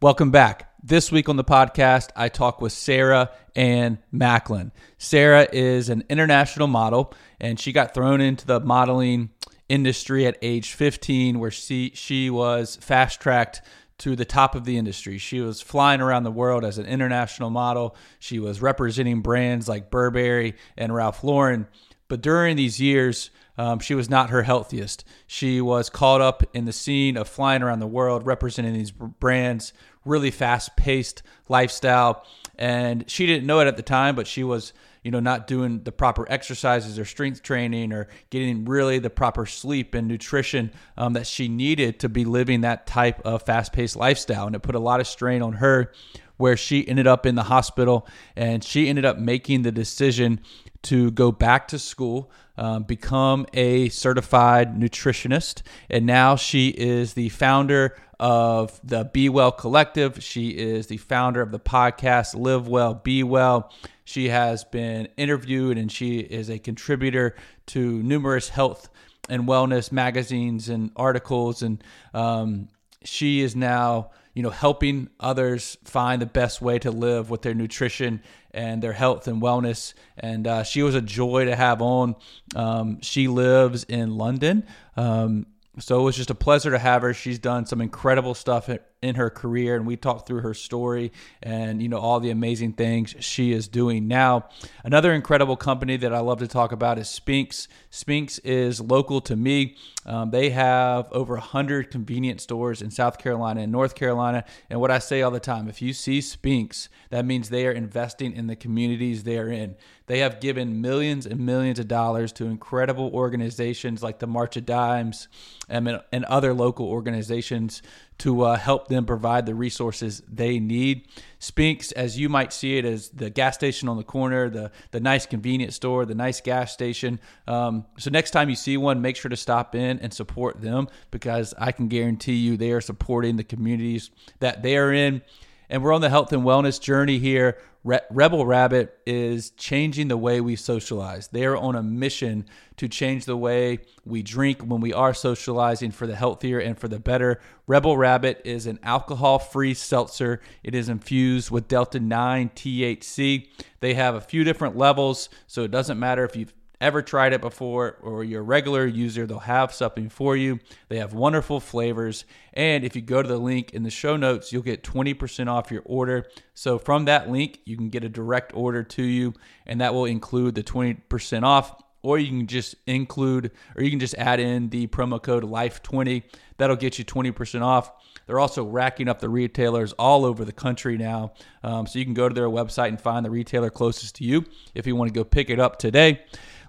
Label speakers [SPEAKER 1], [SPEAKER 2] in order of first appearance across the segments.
[SPEAKER 1] Welcome back. This week on the podcast, I talk with Sarah Ann Macklin. Sarah is an international model, and she got thrown into the modeling industry at age 15, where she, she was fast tracked to the top of the industry. She was flying around the world as an international model. She was representing brands like Burberry and Ralph Lauren. But during these years, um, she was not her healthiest. She was caught up in the scene of flying around the world, representing these brands, really fast paced lifestyle. And she didn't know it at the time, but she was, you know, not doing the proper exercises or strength training or getting really the proper sleep and nutrition um, that she needed to be living that type of fast paced lifestyle. And it put a lot of strain on her where she ended up in the hospital and she ended up making the decision to go back to school um, become a certified nutritionist. And now she is the founder of the Be Well Collective. She is the founder of the podcast Live Well, Be Well. She has been interviewed and she is a contributor to numerous health and wellness magazines and articles. And um, she is now you know, helping others find the best way to live with their nutrition and their health and wellness. And uh, she was a joy to have on. Um, she lives in London. Um, so it was just a pleasure to have her. She's done some incredible stuff in her career, and we talked through her story and you know all the amazing things she is doing now. Another incredible company that I love to talk about is Spinx. Spinx is local to me. Um, they have over hundred convenience stores in South Carolina and North Carolina. And what I say all the time, if you see Spinx, that means they are investing in the communities they are in. They have given millions and millions of dollars to incredible organizations like the March of Dimes and, and other local organizations to uh, help them provide the resources they need. Spinx, as you might see it, as the gas station on the corner, the the nice convenience store, the nice gas station. Um, so next time you see one, make sure to stop in and support them because I can guarantee you they are supporting the communities that they are in. And we're on the health and wellness journey here Re- Rebel Rabbit is changing the way we socialize. They are on a mission to change the way we drink when we are socializing for the healthier and for the better. Rebel Rabbit is an alcohol free seltzer. It is infused with Delta 9 THC. They have a few different levels, so it doesn't matter if you've ever tried it before or you're a regular user, they'll have something for you. They have wonderful flavors. And if you go to the link in the show notes, you'll get 20% off your order. So from that link, you can get a direct order to you, and that will include the 20% off. Or you can just include, or you can just add in the promo code LIFE20. That'll get you 20% off. They're also racking up the retailers all over the country now. Um, so you can go to their website and find the retailer closest to you if you want to go pick it up today.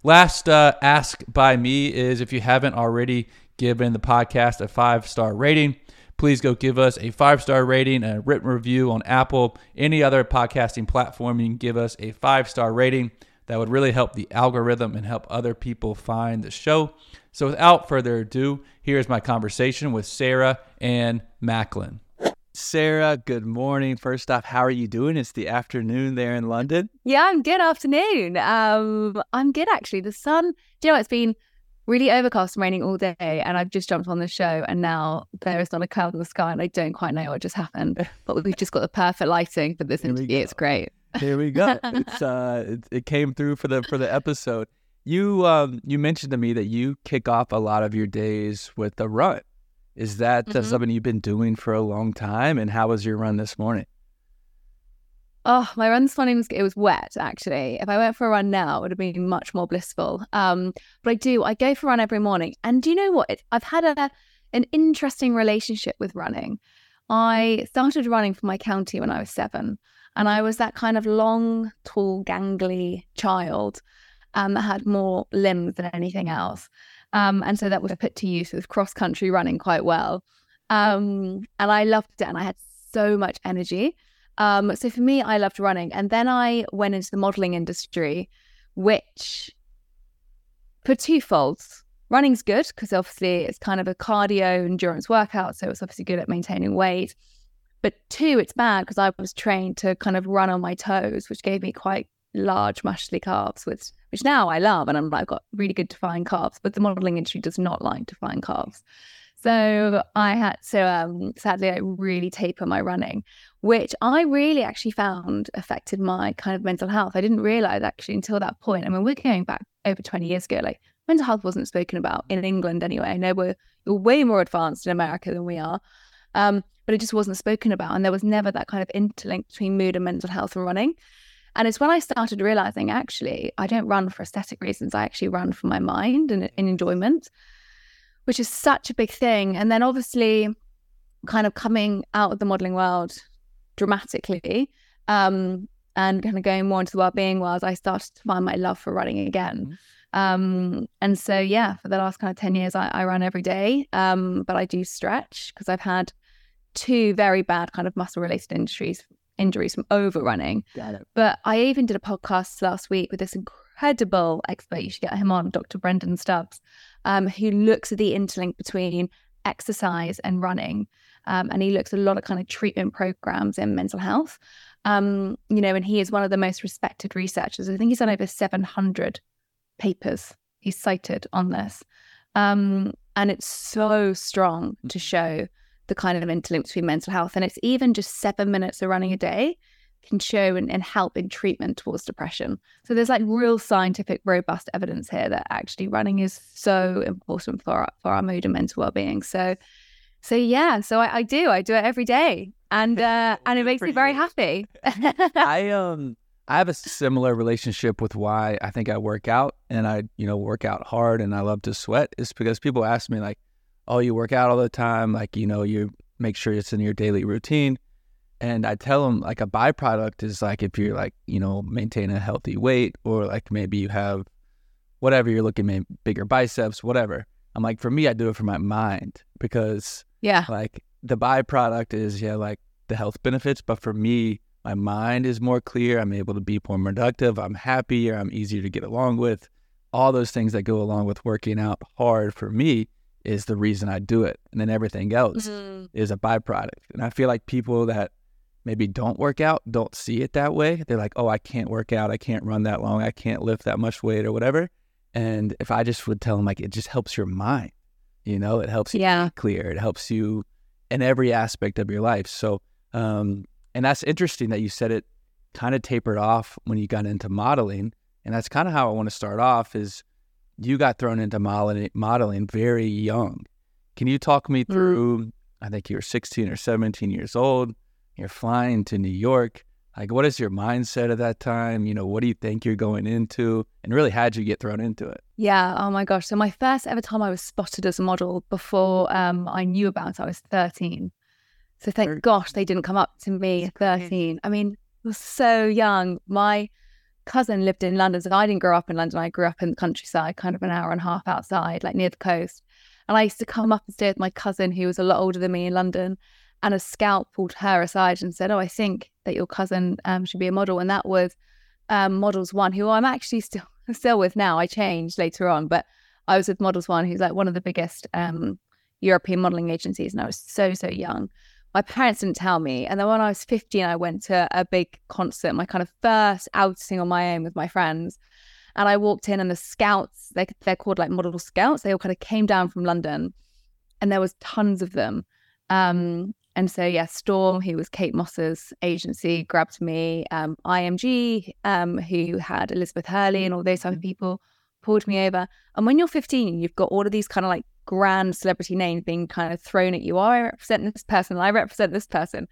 [SPEAKER 1] Last uh, ask by me is if you haven't already given the podcast a five star rating, please go give us a five star rating, a written review on Apple, any other podcasting platform. You can give us a five star rating. That would really help the algorithm and help other people find the show. So, without further ado, here's my conversation with Sarah Ann Macklin. Sarah, good morning. First off, how are you doing? It's the afternoon there in London.
[SPEAKER 2] Yeah, I'm good afternoon. Um, I'm good actually. The sun, do you know, it's been really overcast and raining all day, and I've just jumped on the show, and now there is not a cloud in the sky, and I don't quite know what just happened. But we've just got the perfect lighting for this interview. It's great.
[SPEAKER 1] Here we go. It's uh, it, it came through for the for the episode. You um, you mentioned to me that you kick off a lot of your days with a run. Is that mm-hmm. something you've been doing for a long time? And how was your run this morning?
[SPEAKER 2] Oh, my run this morning was it was wet actually. If I went for a run now, it would have been much more blissful. Um, but I do. I go for a run every morning, and do you know what? It, I've had a an interesting relationship with running. I started running for my county when I was seven, and I was that kind of long, tall, gangly child um, that had more limbs than anything else. Um, and so that was put to use with cross country running quite well. Um, and I loved it and I had so much energy. Um, so for me, I loved running. And then I went into the modeling industry, which for two folds. Running's good because obviously it's kind of a cardio endurance workout. So it's obviously good at maintaining weight. But two, it's bad because I was trained to kind of run on my toes, which gave me quite large muscly calves, which which now I love, and I'm I've got really good defined calves. But the modeling industry does not like defined calves, So I had so um sadly I really taper my running, which I really actually found affected my kind of mental health. I didn't realize actually until that point. I mean, we're going back over 20 years ago. Like mental health wasn't spoken about in England anyway. I know we're, we're way more advanced in America than we are. Um, but it just wasn't spoken about. And there was never that kind of interlink between mood and mental health and running. And it's when I started realizing actually, I don't run for aesthetic reasons. I actually run for my mind and, and enjoyment, which is such a big thing. And then obviously, kind of coming out of the modeling world dramatically um, and kind of going more into the well-being world, I started to find my love for running again. Mm-hmm. Um, and so, yeah, for the last kind of 10 years, I, I run every day, um, but I do stretch because I've had two very bad kind of muscle related injuries injuries from overrunning. But I even did a podcast last week with this incredible expert. You should get him on, Dr. Brendan Stubbs, um, who looks at the interlink between exercise and running. Um, and he looks at a lot of kind of treatment programs in mental health. Um, you know, and he is one of the most respected researchers. I think he's done over 700 papers he's cited on this. Um, and it's so strong to mm. show the kind of interlink between mental health. And it's even just seven minutes of running a day can show and, and help in treatment towards depression. So there's like real scientific, robust evidence here that actually running is so important for our, for our mood and mental well-being. So, so yeah, so I, I do, I do it every day, and uh, and it makes me very happy.
[SPEAKER 1] I um I have a similar relationship with why I think I work out and I you know work out hard and I love to sweat is because people ask me like oh, you work out all the time, like, you know, you make sure it's in your daily routine. And I tell them like a byproduct is like if you're like, you know, maintain a healthy weight or like maybe you have whatever you're looking at, bigger biceps, whatever. I'm like, for me, I do it for my mind because
[SPEAKER 2] yeah,
[SPEAKER 1] like the byproduct is, yeah, like the health benefits. But for me, my mind is more clear. I'm able to be more productive. I'm happier. I'm easier to get along with. All those things that go along with working out hard for me is the reason I do it. And then everything else mm-hmm. is a byproduct. And I feel like people that maybe don't work out don't see it that way. They're like, oh, I can't work out. I can't run that long. I can't lift that much weight or whatever. And if I just would tell them, like, it just helps your mind, you know, it helps you yeah. clear. It helps you in every aspect of your life. So, um, and that's interesting that you said it kind of tapered off when you got into modeling. And that's kind of how I want to start off is you got thrown into modeling, modeling very young. Can you talk me mm. through? Mm. I think you were 16 or 17 years old. You're flying to New York. Like, what is your mindset at that time? You know, what do you think you're going into? And really, how'd you get thrown into it?
[SPEAKER 2] Yeah. Oh my gosh. So my first ever time I was spotted as a model before um, I knew about it, I was 13. So thank gosh they didn't come up to me at 13. I mean, I was so young. My cousin lived in London. So I didn't grow up in London. I grew up in the countryside, kind of an hour and a half outside, like near the coast. And I used to come up and stay with my cousin, who was a lot older than me in London. And a scout pulled her aside and said, Oh, I think that your cousin um, should be a model. And that was um, Models One, who I'm actually still still with now. I changed later on, but I was with Models One, who's like one of the biggest um, European modeling agencies. And I was so, so young my parents didn't tell me. And then when I was 15, I went to a big concert, my kind of first outing on my own with my friends. And I walked in and the scouts, they, they're called like model scouts. They all kind of came down from London and there was tons of them. Um, and so, yeah, Storm, who was Kate Moss's agency, grabbed me. Um, IMG, um, who had Elizabeth Hurley and all those type of people, pulled me over. And when you're 15, you've got all of these kind of like grand celebrity names being kind of thrown at you. Oh, I represent this person, I represent this person.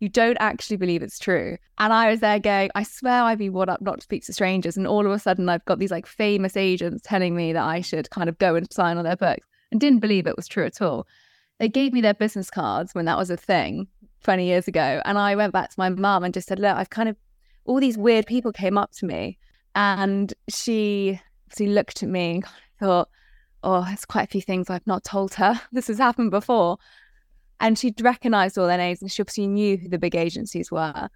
[SPEAKER 2] You don't actually believe it's true. And I was there going, I swear I'd be what up not to speak to strangers. And all of a sudden I've got these like famous agents telling me that I should kind of go and sign on their books and didn't believe it was true at all. They gave me their business cards when that was a thing 20 years ago. And I went back to my mum and just said, Look, I've kind of all these weird people came up to me. And she she looked at me and thought, oh, there's quite a few things I've not told her. This has happened before. And she'd recognized all their names and she obviously knew who the big agencies were.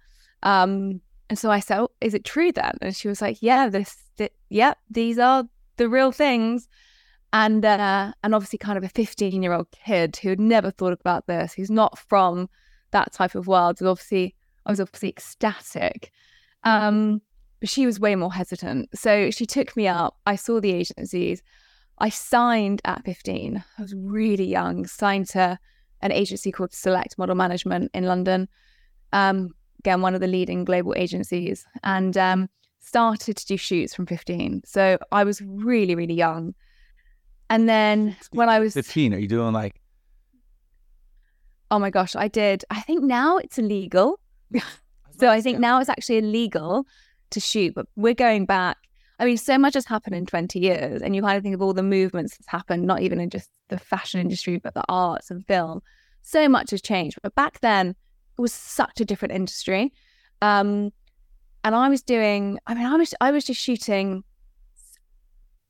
[SPEAKER 2] Um, and so I said, oh, is it true then? And she was like, yeah, this, th- yeah, these are the real things. And, uh, and obviously kind of a 15 year old kid who had never thought about this, who's not from that type of world. was obviously, I was obviously ecstatic. Um, but she was way more hesitant. So she took me up. I saw the agencies. I signed at 15. I was really young, signed to an agency called Select Model Management in London. Um, again, one of the leading global agencies, and um, started to do shoots from 15. So I was really, really young. And then when I was
[SPEAKER 1] 15, are you doing like,
[SPEAKER 2] oh my gosh, I did, I think now it's illegal. so I think now it's actually illegal to shoot, but we're going back I mean, so much has happened in 20 years, and you kind of think of all the movements that's happened, not even in just the fashion industry, but the arts and film. So much has changed. But back then, it was such a different industry. Um, and I was doing, I mean, I was, I was just shooting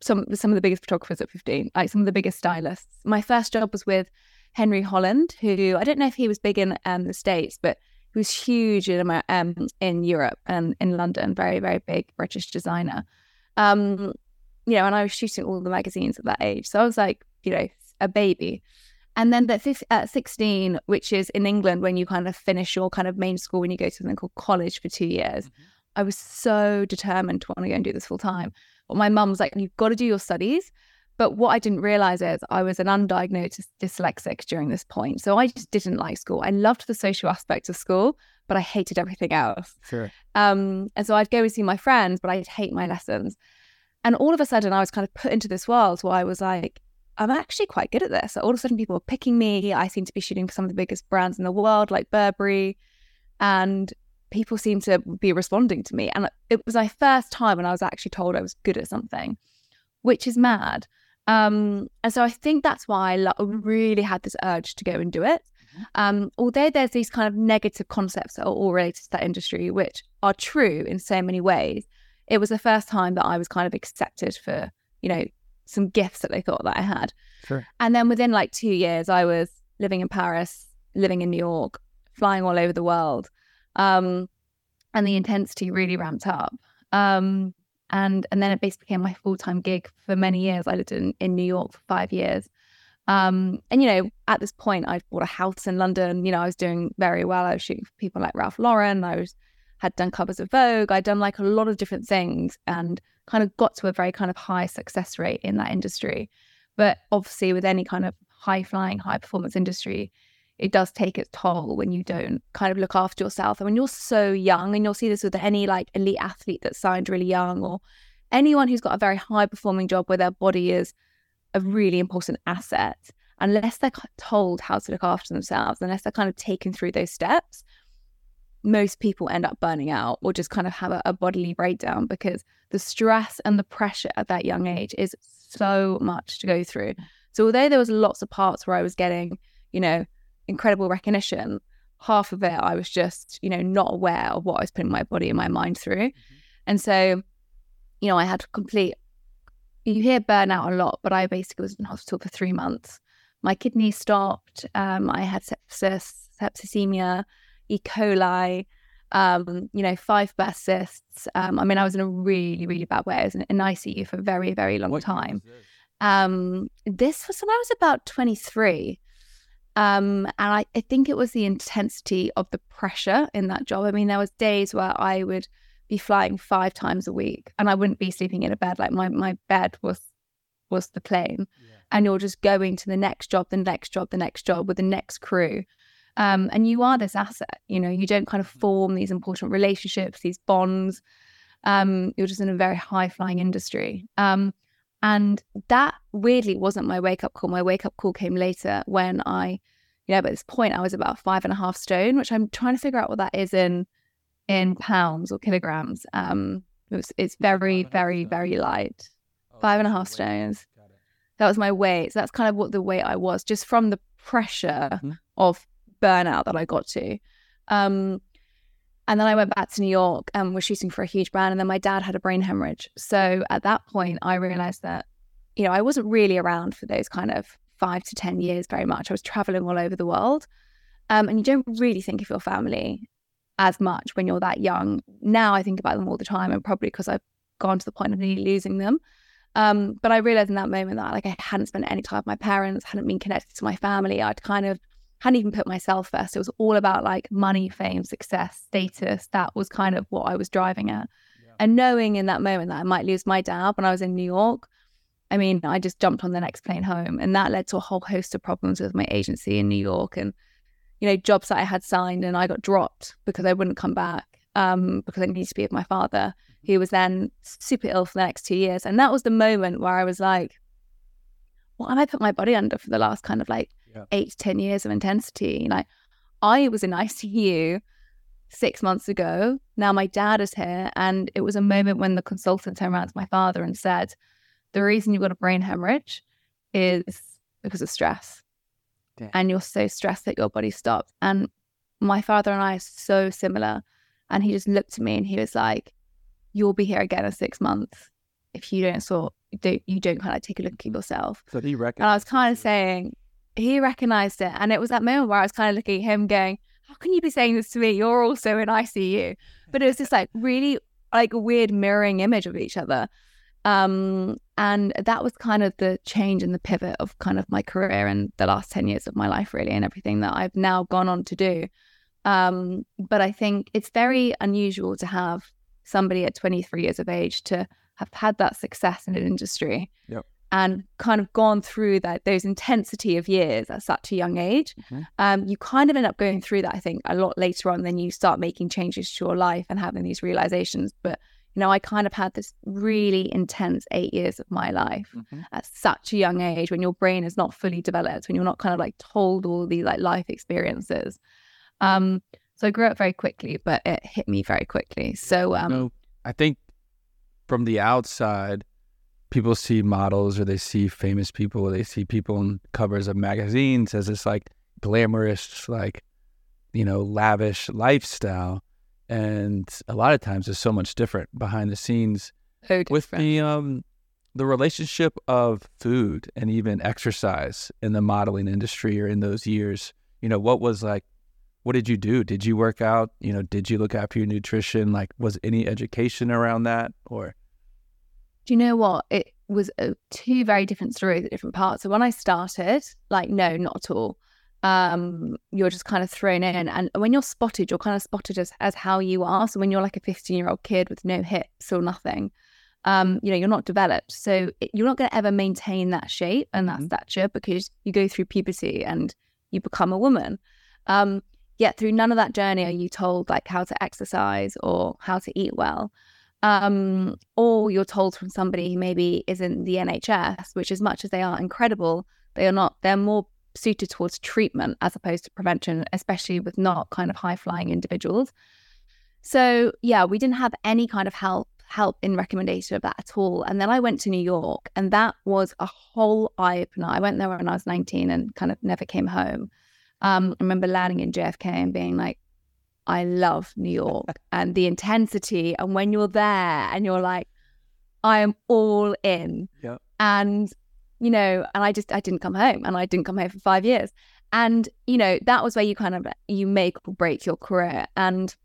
[SPEAKER 2] some some of the biggest photographers at 15, like some of the biggest stylists. My first job was with Henry Holland, who I don't know if he was big in um, the States, but he was huge in um, in Europe and in London, very, very big British designer. Um, you know, and I was shooting all the magazines at that age. So I was like, you know, a baby. And then at, at 16, which is in England when you kind of finish your kind of main school when you go to something called college for two years, mm-hmm. I was so determined to want to go and do this full time. But my mum was like, you've got to do your studies. But what I didn't realize is I was an undiagnosed dyslexic during this point. So I just didn't like school. I loved the social aspect of school, but I hated everything else.
[SPEAKER 1] Sure.
[SPEAKER 2] Um, and so I'd go and see my friends, but I'd hate my lessons. And all of a sudden, I was kind of put into this world where I was like, I'm actually quite good at this. So all of a sudden, people were picking me. I seem to be shooting for some of the biggest brands in the world, like Burberry. And people seem to be responding to me. And it was my first time when I was actually told I was good at something, which is mad. Um, and so I think that's why I lo- really had this urge to go and do it. Um, although there's these kind of negative concepts that are all related to that industry, which are true in so many ways, it was the first time that I was kind of accepted for, you know, some gifts that they thought that I had.
[SPEAKER 1] Sure.
[SPEAKER 2] And then within like two years, I was living in Paris, living in New York, flying all over the world. Um, and the intensity really ramped up. Um, and and then it basically became my full time gig for many years. I lived in, in New York for five years. Um, and you know, at this point, I'd bought a house in London. You know, I was doing very well. I was shooting for people like Ralph Lauren. I was had done covers of Vogue. I'd done like a lot of different things and kind of got to a very kind of high success rate in that industry. But obviously, with any kind of high flying, high performance industry, it does take its toll when you don't kind of look after yourself. And when you're so young, and you'll see this with any like elite athlete that's signed really young or anyone who's got a very high performing job where their body is a really important asset, unless they're told how to look after themselves, unless they're kind of taken through those steps, most people end up burning out or just kind of have a, a bodily breakdown because the stress and the pressure at that young age is so much to go through. So although there was lots of parts where I was getting, you know, incredible recognition, half of it I was just, you know, not aware of what I was putting my body and my mind through. Mm-hmm. And so, you know, I had to complete you hear burnout a lot, but I basically was in hospital for three months. My kidney stopped. Um, I had sepsis, septicemia, E. coli, um, you know, five burst cysts. Um, I mean, I was in a really, really bad way. I was in an ICU for a very, very long what time. Um, this was when I was about 23. Um, and I, I think it was the intensity of the pressure in that job. I mean, there was days where I would be flying five times a week and I wouldn't be sleeping in a bed. Like my, my bed was was the plane. Yeah. And you're just going to the next job, the next job, the next job with the next crew. Um, and you are this asset, you know, you don't kind of form these important relationships, these bonds. Um, you're just in a very high flying industry. Um, and that weirdly wasn't my wake up call. My wake up call came later when I, you know, at this point I was about five and a half stone, which I'm trying to figure out what that is in in pounds or kilograms. Um, it was, it's very, very, very light. Five and a half stones. That was my weight. So that's kind of what the weight I was, just from the pressure mm-hmm. of burnout that I got to. Um, and then I went back to New York and was shooting for a huge brand. And then my dad had a brain hemorrhage. So at that point, I realized that, you know, I wasn't really around for those kind of five to 10 years very much. I was traveling all over the world. Um, and you don't really think of your family as much when you're that young. Now I think about them all the time, and probably because I've gone to the point of nearly losing them. Um, but I realized in that moment that like I hadn't spent any time with my parents, hadn't been connected to my family. I'd kind of hadn't even put myself first. It was all about like money, fame, success, status. That was kind of what I was driving at. Yeah. And knowing in that moment that I might lose my dad when I was in New York, I mean, I just jumped on the next plane home, and that led to a whole host of problems with my agency in New York, and you know, jobs that I had signed, and I got dropped because I wouldn't come back um, because I needed to be with my father. who was then super ill for the next two years, and that was the moment where I was like, "What have I put my body under for the last kind of like yeah. eight to ten years of intensity?" Like, I was in ICU six months ago. Now my dad is here, and it was a moment when the consultant turned around to my father and said the reason you've got a brain hemorrhage is because of stress. And you're so stressed that your body stops. And my father and I are so similar. And he just looked at me and he was like, You'll be here again in six months if you don't sort don't you don't kind of take a look at yourself.
[SPEAKER 1] So he recognized
[SPEAKER 2] And I was kind of saying he recognized it. And it was that moment where I was kind of looking at him going, How can you be saying this to me? You're also in ICU. But it was just like really like a weird mirroring image of each other. Um, and that was kind of the change and the pivot of kind of my career and the last 10 years of my life, really, and everything that I've now gone on to do. Um, but I think it's very unusual to have somebody at 23 years of age to have had that success in an industry
[SPEAKER 1] yep.
[SPEAKER 2] and kind of gone through that those intensity of years at such a young age. Mm-hmm. Um, you kind of end up going through that, I think, a lot later on. Then you start making changes to your life and having these realizations. But you know, I kind of had this really intense eight years of my life mm-hmm. at such a young age when your brain is not fully developed, when you're not kind of like told all these like life experiences. Um, so I grew up very quickly, but it hit me very quickly. So um,
[SPEAKER 1] you know, I think from the outside, people see models or they see famous people or they see people on covers of magazines as this like glamorous, like, you know, lavish lifestyle and a lot of times it's so much different behind the scenes with the um the relationship of food and even exercise in the modeling industry or in those years. You know what was like what did you do? Did you work out? You know did you look after your nutrition? Like was any education around that or?
[SPEAKER 2] Do you know what? It was uh, two very different stories at different parts. So when i started like no not at all um, you're just kind of thrown in. And when you're spotted, you're kind of spotted as, as how you are. So when you're like a 15 year old kid with no hips or nothing, um, you know, you're not developed. So it, you're not going to ever maintain that shape and that mm-hmm. stature because you go through puberty and you become a woman. Um, yet through none of that journey are you told like how to exercise or how to eat well. Um, or you're told from somebody who maybe is in the NHS, which as much as they are incredible, they are not, they're more suited towards treatment as opposed to prevention, especially with not kind of high flying individuals. So yeah, we didn't have any kind of help help in recommendation of that at all. And then I went to New York, and that was a whole eye opener. I went there when I was 19 and kind of never came home. Um, I remember landing in JFK and being like, I love New York and the intensity. And when you're there and you're like, I am all in.
[SPEAKER 1] Yeah.
[SPEAKER 2] And you know, and I just I didn't come home and I didn't come home for five years. And, you know, that was where you kind of you make or break your career. And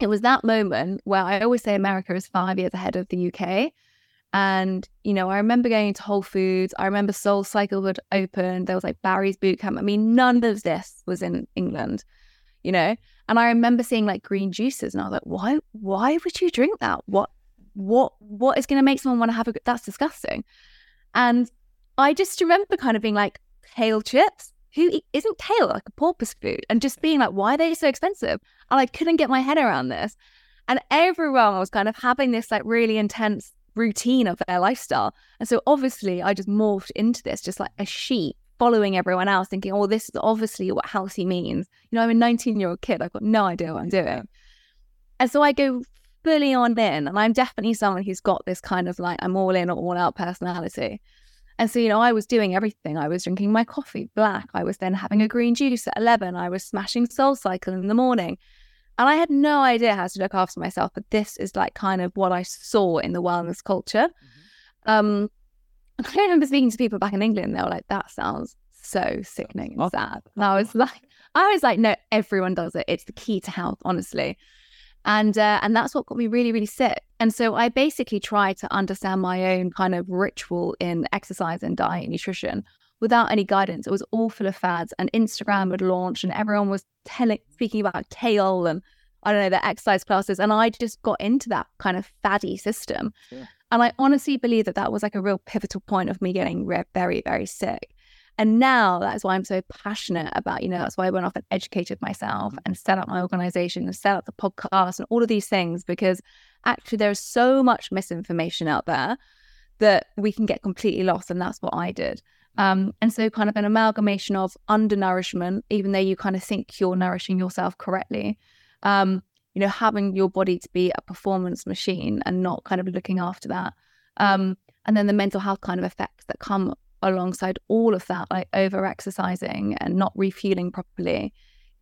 [SPEAKER 2] it was that moment where I always say America is five years ahead of the UK. And, you know, I remember going to Whole Foods. I remember Soul Cycle would open. There was like Barry's Boot Camp. I mean, none of this was in England, you know? And I remember seeing like green juices and I was like, why, why would you drink that? What, what, what is going to make someone want to have a, that's disgusting. And I just remember kind of being like, kale chips? Who isn't kale like a porpoise food? And just being like, why are they so expensive? And I couldn't get my head around this. And everyone was kind of having this like really intense routine of their lifestyle. And so obviously I just morphed into this, just like a sheep following everyone else, thinking, oh, this is obviously what healthy means. You know, I'm a 19 year old kid. I've got no idea what I'm doing. And so I go fully on in. And I'm definitely someone who's got this kind of like, I'm all in or all out personality. And so, you know, I was doing everything. I was drinking my coffee black. I was then having a green juice at 11. I was smashing Soul Cycle in the morning. And I had no idea how to look after myself, but this is like kind of what I saw in the wellness culture. Mm-hmm. Um, I remember speaking to people back in England, they were like, that sounds so sickening and sad. And I was like, I was like, no, everyone does it. It's the key to health, honestly and uh, and that's what got me really really sick. And so i basically tried to understand my own kind of ritual in exercise and diet and nutrition without any guidance. It was all full of fads and instagram had launched and everyone was telling speaking about kale and i don't know the exercise classes. And i just got into that kind of faddy system. And I honestly believe that that was like a real pivotal point of me getting re- very, very sick. And now that's why I'm so passionate about, you know, that's why I went off and educated myself and set up my organization and set up the podcast and all of these things because actually there's so much misinformation out there that we can get completely lost. And that's what I did. Um, and so, kind of an amalgamation of undernourishment, even though you kind of think you're nourishing yourself correctly, um, you know, having your body to be a performance machine and not kind of looking after that. Um, and then the mental health kind of effects that come alongside all of that, like over exercising and not refueling properly,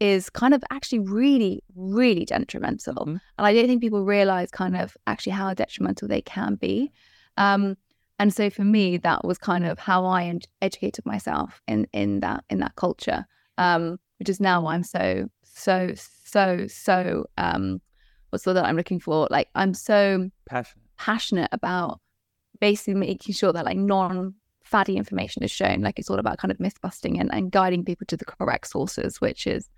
[SPEAKER 2] is kind of actually really, really detrimental. Mm-hmm. And I don't think people realize kind of actually how detrimental they can be. Um, and so for me, that was kind of how I educated myself in in that in that culture, um, which is now why I'm so so so so um, what's the word that I'm looking for? Like I'm so
[SPEAKER 1] passionate
[SPEAKER 2] passionate about basically making sure that like non fatty information is shown. Like it's all about kind of myth busting and, and guiding people to the correct sources, which is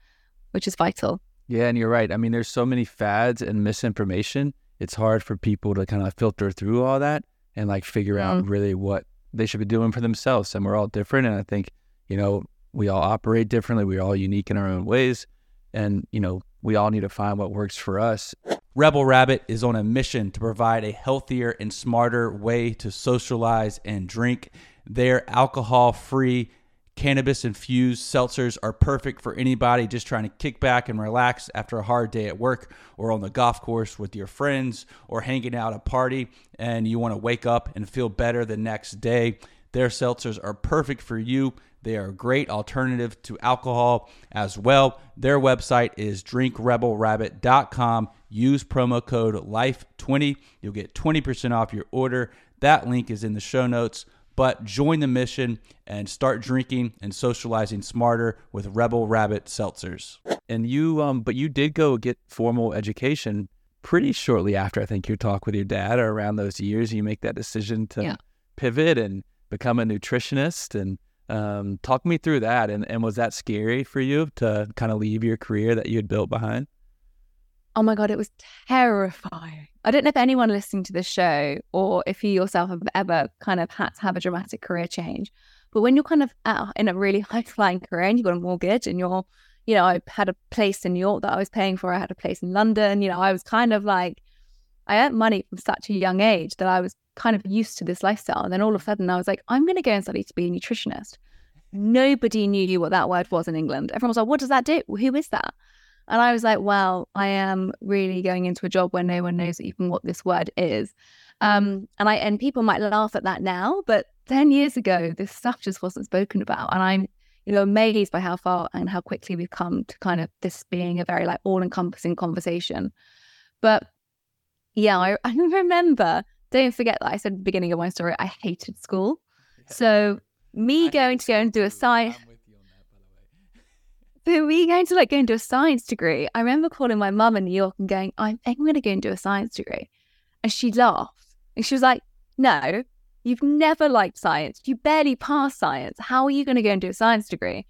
[SPEAKER 2] which is vital.
[SPEAKER 1] Yeah, and you're right. I mean, there's so many fads and misinformation. It's hard for people to kind of filter through all that and like figure mm. out really what they should be doing for themselves. And we're all different. And I think, you know, we all operate differently. We're all unique in our own ways. And, you know, we all need to find what works for us. Rebel Rabbit is on a mission to provide a healthier and smarter way to socialize and drink. Their alcohol free, cannabis infused seltzers are perfect for anybody just trying to kick back and relax after a hard day at work or on the golf course with your friends or hanging out at a party and you want to wake up and feel better the next day. Their seltzers are perfect for you. They are a great alternative to alcohol as well. Their website is drinkrebelrabbit.com. Use promo code LIFE20. You'll get 20% off your order. That link is in the show notes. But join the mission and start drinking and socializing smarter with Rebel Rabbit seltzers. And you, um, but you did go get formal education pretty shortly after. I think your talk with your dad, or around those years, you make that decision to yeah. pivot and become a nutritionist. And um, talk me through that. And and was that scary for you to kind of leave your career that you had built behind?
[SPEAKER 2] Oh my God, it was terrifying. I don't know if anyone listening to this show or if you yourself have ever kind of had to have a dramatic career change. But when you're kind of in a really high flying career and you've got a mortgage and you're, you know, I had a place in New York that I was paying for, I had a place in London, you know, I was kind of like, I earned money from such a young age that I was kind of used to this lifestyle. And then all of a sudden I was like, I'm going to go and study to be a nutritionist. Nobody knew what that word was in England. Everyone was like, what does that do? Who is that? And I was like, well, I am really going into a job where no one knows even what this word is. Um, and I and people might laugh at that now, but 10 years ago, this stuff just wasn't spoken about. And I'm, you know, amazed by how far and how quickly we've come to kind of this being a very like all-encompassing conversation. But yeah, I, I remember, don't forget that I said at the beginning of my story, I hated school. So me going to go and do a science but we going to like go do a science degree. I remember calling my mum in New York and going, I think I'm going to go and do a science degree. And she laughed. And she was like, No, you've never liked science. You barely passed science. How are you going to go and do a science degree?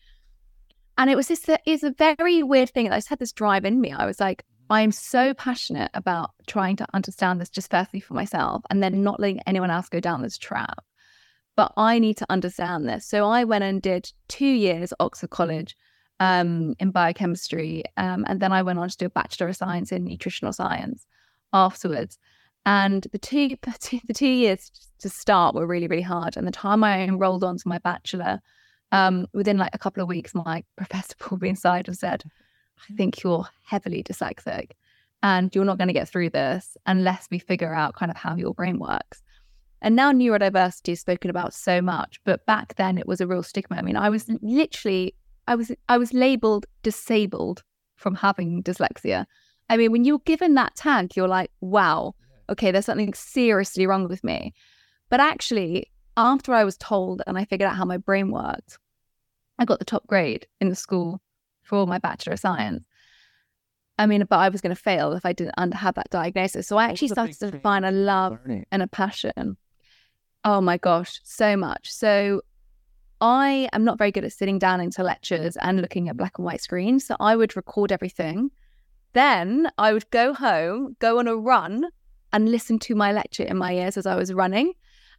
[SPEAKER 2] And it was this, uh, it's a very weird thing. I just had this drive in me. I was like, I am so passionate about trying to understand this just firstly for myself and then not letting anyone else go down this trap. But I need to understand this. So I went and did two years Oxford College um, in biochemistry. Um, and then I went on to do a Bachelor of Science in Nutritional Science afterwards. And the two, the two years to start were really, really hard. And the time I enrolled onto my bachelor, um, within like a couple of weeks, my professor pulled me aside and said, I think you're heavily dyslexic and you're not going to get through this unless we figure out kind of how your brain works. And now neurodiversity is spoken about so much, but back then it was a real stigma. I mean, I was literally I was I was labeled disabled from having dyslexia. I mean, when you're given that tag, you're like, wow, okay, there's something seriously wrong with me. But actually, after I was told and I figured out how my brain worked, I got the top grade in the school for my Bachelor of Science. I mean, but I was going to fail if I didn't have that diagnosis. So I actually started to find a love learning. and a passion. Oh my gosh, so much. So I am not very good at sitting down into lectures and looking at black and white screens. So I would record everything. Then I would go home, go on a run, and listen to my lecture in my ears as I was running.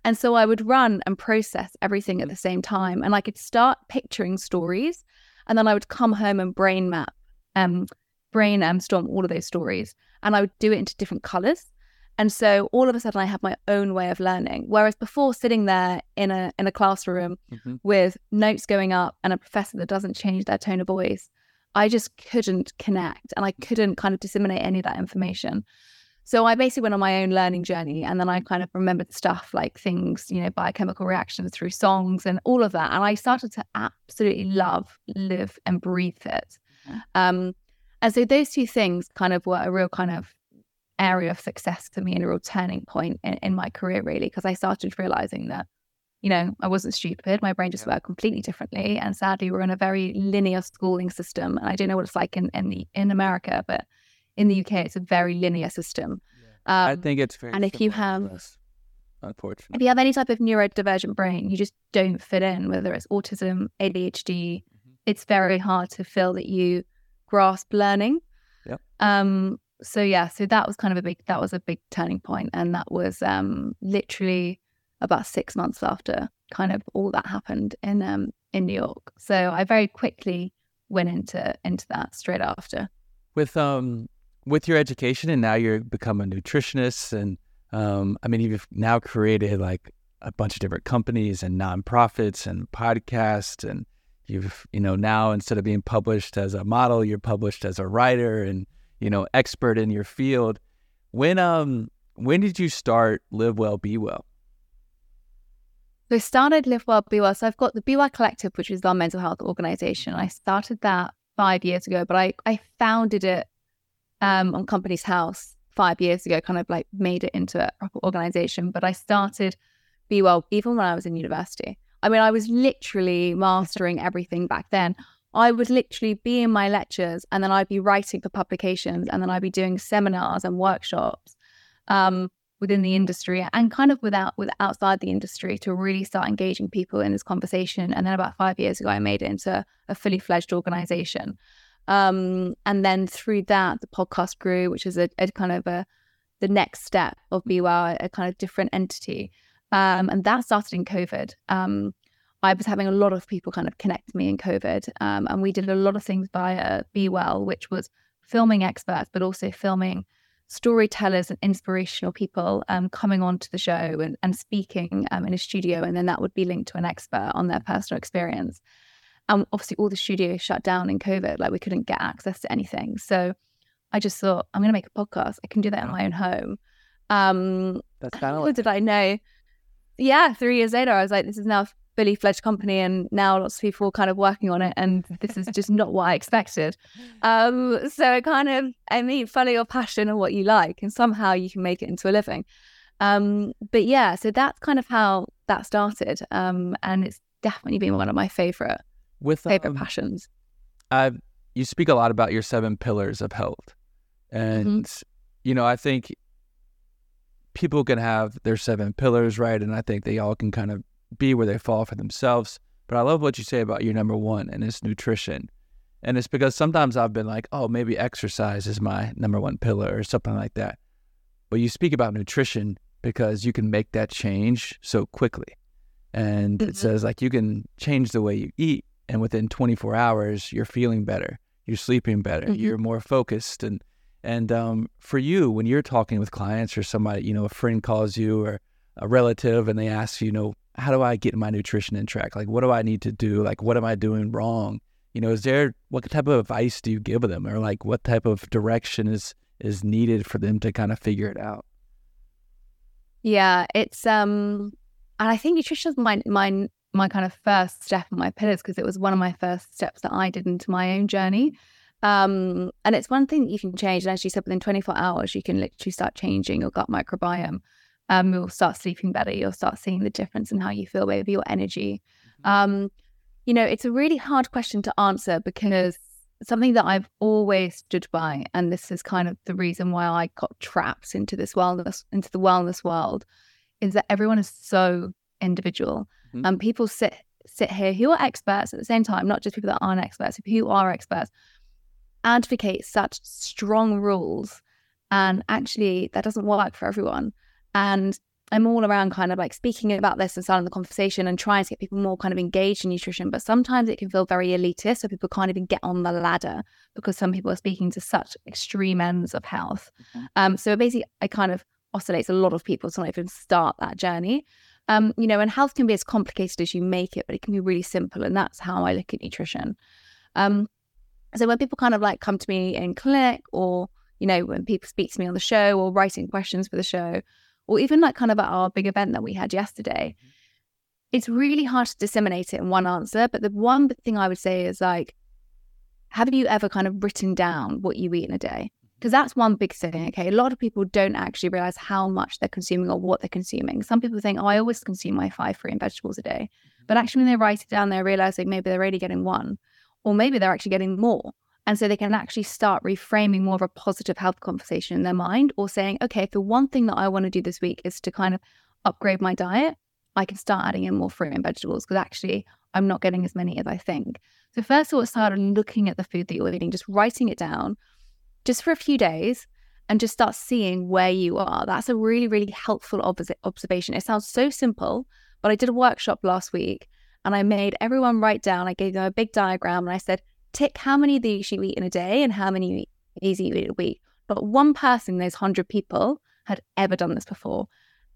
[SPEAKER 2] And so I would run and process everything at the same time. And I could start picturing stories. And then I would come home and brain map, um, brain um, storm all of those stories. And I would do it into different colors. And so all of a sudden I had my own way of learning. Whereas before sitting there in a in a classroom mm-hmm. with notes going up and a professor that doesn't change their tone of voice, I just couldn't connect and I couldn't kind of disseminate any of that information. So I basically went on my own learning journey and then I kind of remembered stuff like things, you know, biochemical reactions through songs and all of that. And I started to absolutely love, live and breathe it. Mm-hmm. Um, and so those two things kind of were a real kind of area of success for me and a real turning point in, in my career, really, because I started realizing that, you know, I wasn't stupid. My brain just worked completely differently. And sadly, we're in a very linear schooling system. And I don't know what it's like in, in, the, in America, but in the UK, it's a very linear system.
[SPEAKER 1] Yeah. Um, I think it's very
[SPEAKER 2] And if you have,
[SPEAKER 1] unfortunately,
[SPEAKER 2] if you have any type of neurodivergent brain, you just don't fit in, whether it's autism, ADHD, mm-hmm. it's very hard to feel that you grasp learning.
[SPEAKER 1] Yep.
[SPEAKER 2] Um, so yeah, so that was kind of a big that was a big turning point, and that was um, literally about six months after kind of all that happened in um, in New York. So I very quickly went into into that straight after.
[SPEAKER 1] With um with your education, and now you're become a nutritionist, and um, I mean you've now created like a bunch of different companies and nonprofits and podcasts and you've you know now instead of being published as a model you're published as a writer and you know, expert in your field. When um when did you start Live Well Be Well?
[SPEAKER 2] So I started Live Well Be Well. So I've got the Be Well Collective, which is our mental health organization. I started that five years ago, but I, I founded it um, on Companies House five years ago, kind of like made it into a proper organization. But I started Be Well even when I was in university. I mean, I was literally mastering everything back then. I would literally be in my lectures and then I'd be writing for publications and then I'd be doing seminars and workshops um, within the industry and kind of without with outside the industry to really start engaging people in this conversation. And then about five years ago, I made it into a fully fledged organization. Um, and then through that, the podcast grew, which is a, a kind of a the next step of Be a kind of different entity. Um, and that started in COVID. Um, I was having a lot of people kind of connect me in COVID. Um, and we did a lot of things via Be Well, which was filming experts, but also filming storytellers and inspirational people um, coming onto the show and, and speaking um, in a studio. And then that would be linked to an expert on their personal experience. And obviously, all the studios shut down in COVID, like we couldn't get access to anything. So I just thought, I'm going to make a podcast. I can do that in my own home. Um,
[SPEAKER 1] That's kind of
[SPEAKER 2] what did I know? Yeah, three years later, I was like, this is now fully fledged company and now lots of people kind of working on it and this is just not what I expected. Um, so it kind of, I mean, follow your passion and what you like and somehow you can make it into a living. Um, but yeah, so that's kind of how that started. Um, and it's definitely been one of my favorite, With, favorite um, passions.
[SPEAKER 1] Uh, you speak a lot about your seven pillars of health. And, mm-hmm. you know, I think people can have their seven pillars, right? And I think they all can kind of be where they fall for themselves. But I love what you say about your number one, and it's nutrition. And it's because sometimes I've been like, oh, maybe exercise is my number one pillar or something like that. But you speak about nutrition because you can make that change so quickly. And mm-hmm. it says like you can change the way you eat, and within 24 hours, you're feeling better, you're sleeping better, mm-hmm. you're more focused. And and um, for you, when you're talking with clients or somebody, you know, a friend calls you or a relative and they ask you, you know, how do I get my nutrition in track? Like, what do I need to do? Like, what am I doing wrong? You know, is there what type of advice do you give them, or like what type of direction is is needed for them to kind of figure it out?
[SPEAKER 2] Yeah, it's um, and I think nutrition is my my my kind of first step in my pillars because it was one of my first steps that I did into my own journey. Um, and it's one thing that you can change. And as you said, within 24 hours, you can literally start changing your gut microbiome um, you'll start sleeping better. You'll start seeing the difference in how you feel, maybe your energy. Mm-hmm. Um, you know, it's a really hard question to answer because something that I've always stood by, and this is kind of the reason why I got trapped into this wellness, into the wellness world, is that everyone is so individual. And mm-hmm. um, people sit sit here who are experts at the same time, not just people that aren't experts, who are experts, advocate such strong rules And actually, that doesn't work for everyone. And I'm all around kind of like speaking about this and starting the conversation and trying to get people more kind of engaged in nutrition. But sometimes it can feel very elitist. So people can't even get on the ladder because some people are speaking to such extreme ends of health. Mm-hmm. Um, so basically, it kind of oscillates a lot of people to not even start that journey. Um, you know, and health can be as complicated as you make it, but it can be really simple. And that's how I look at nutrition. Um, so when people kind of like come to me in clinic or, you know, when people speak to me on the show or writing questions for the show, or even like kind of at our big event that we had yesterday, mm-hmm. it's really hard to disseminate it in one answer. But the one thing I would say is like, have you ever kind of written down what you eat in a day? Because mm-hmm. that's one big thing. Okay. A lot of people don't actually realize how much they're consuming or what they're consuming. Some people think, oh, I always consume my five fruit and vegetables a day. Mm-hmm. But actually, when they write it down, they're realizing maybe they're only getting one, or maybe they're actually getting more. And so they can actually start reframing more of a positive health conversation in their mind or saying, okay, if the one thing that I want to do this week is to kind of upgrade my diet, I can start adding in more fruit and vegetables because actually I'm not getting as many as I think. So, first of all, start looking at the food that you're eating, just writing it down just for a few days and just start seeing where you are. That's a really, really helpful observation. It sounds so simple, but I did a workshop last week and I made everyone write down, I gave them a big diagram and I said, tick how many of these you eat in a day and how many these you eat a week. But one person, in those 100 people, had ever done this before.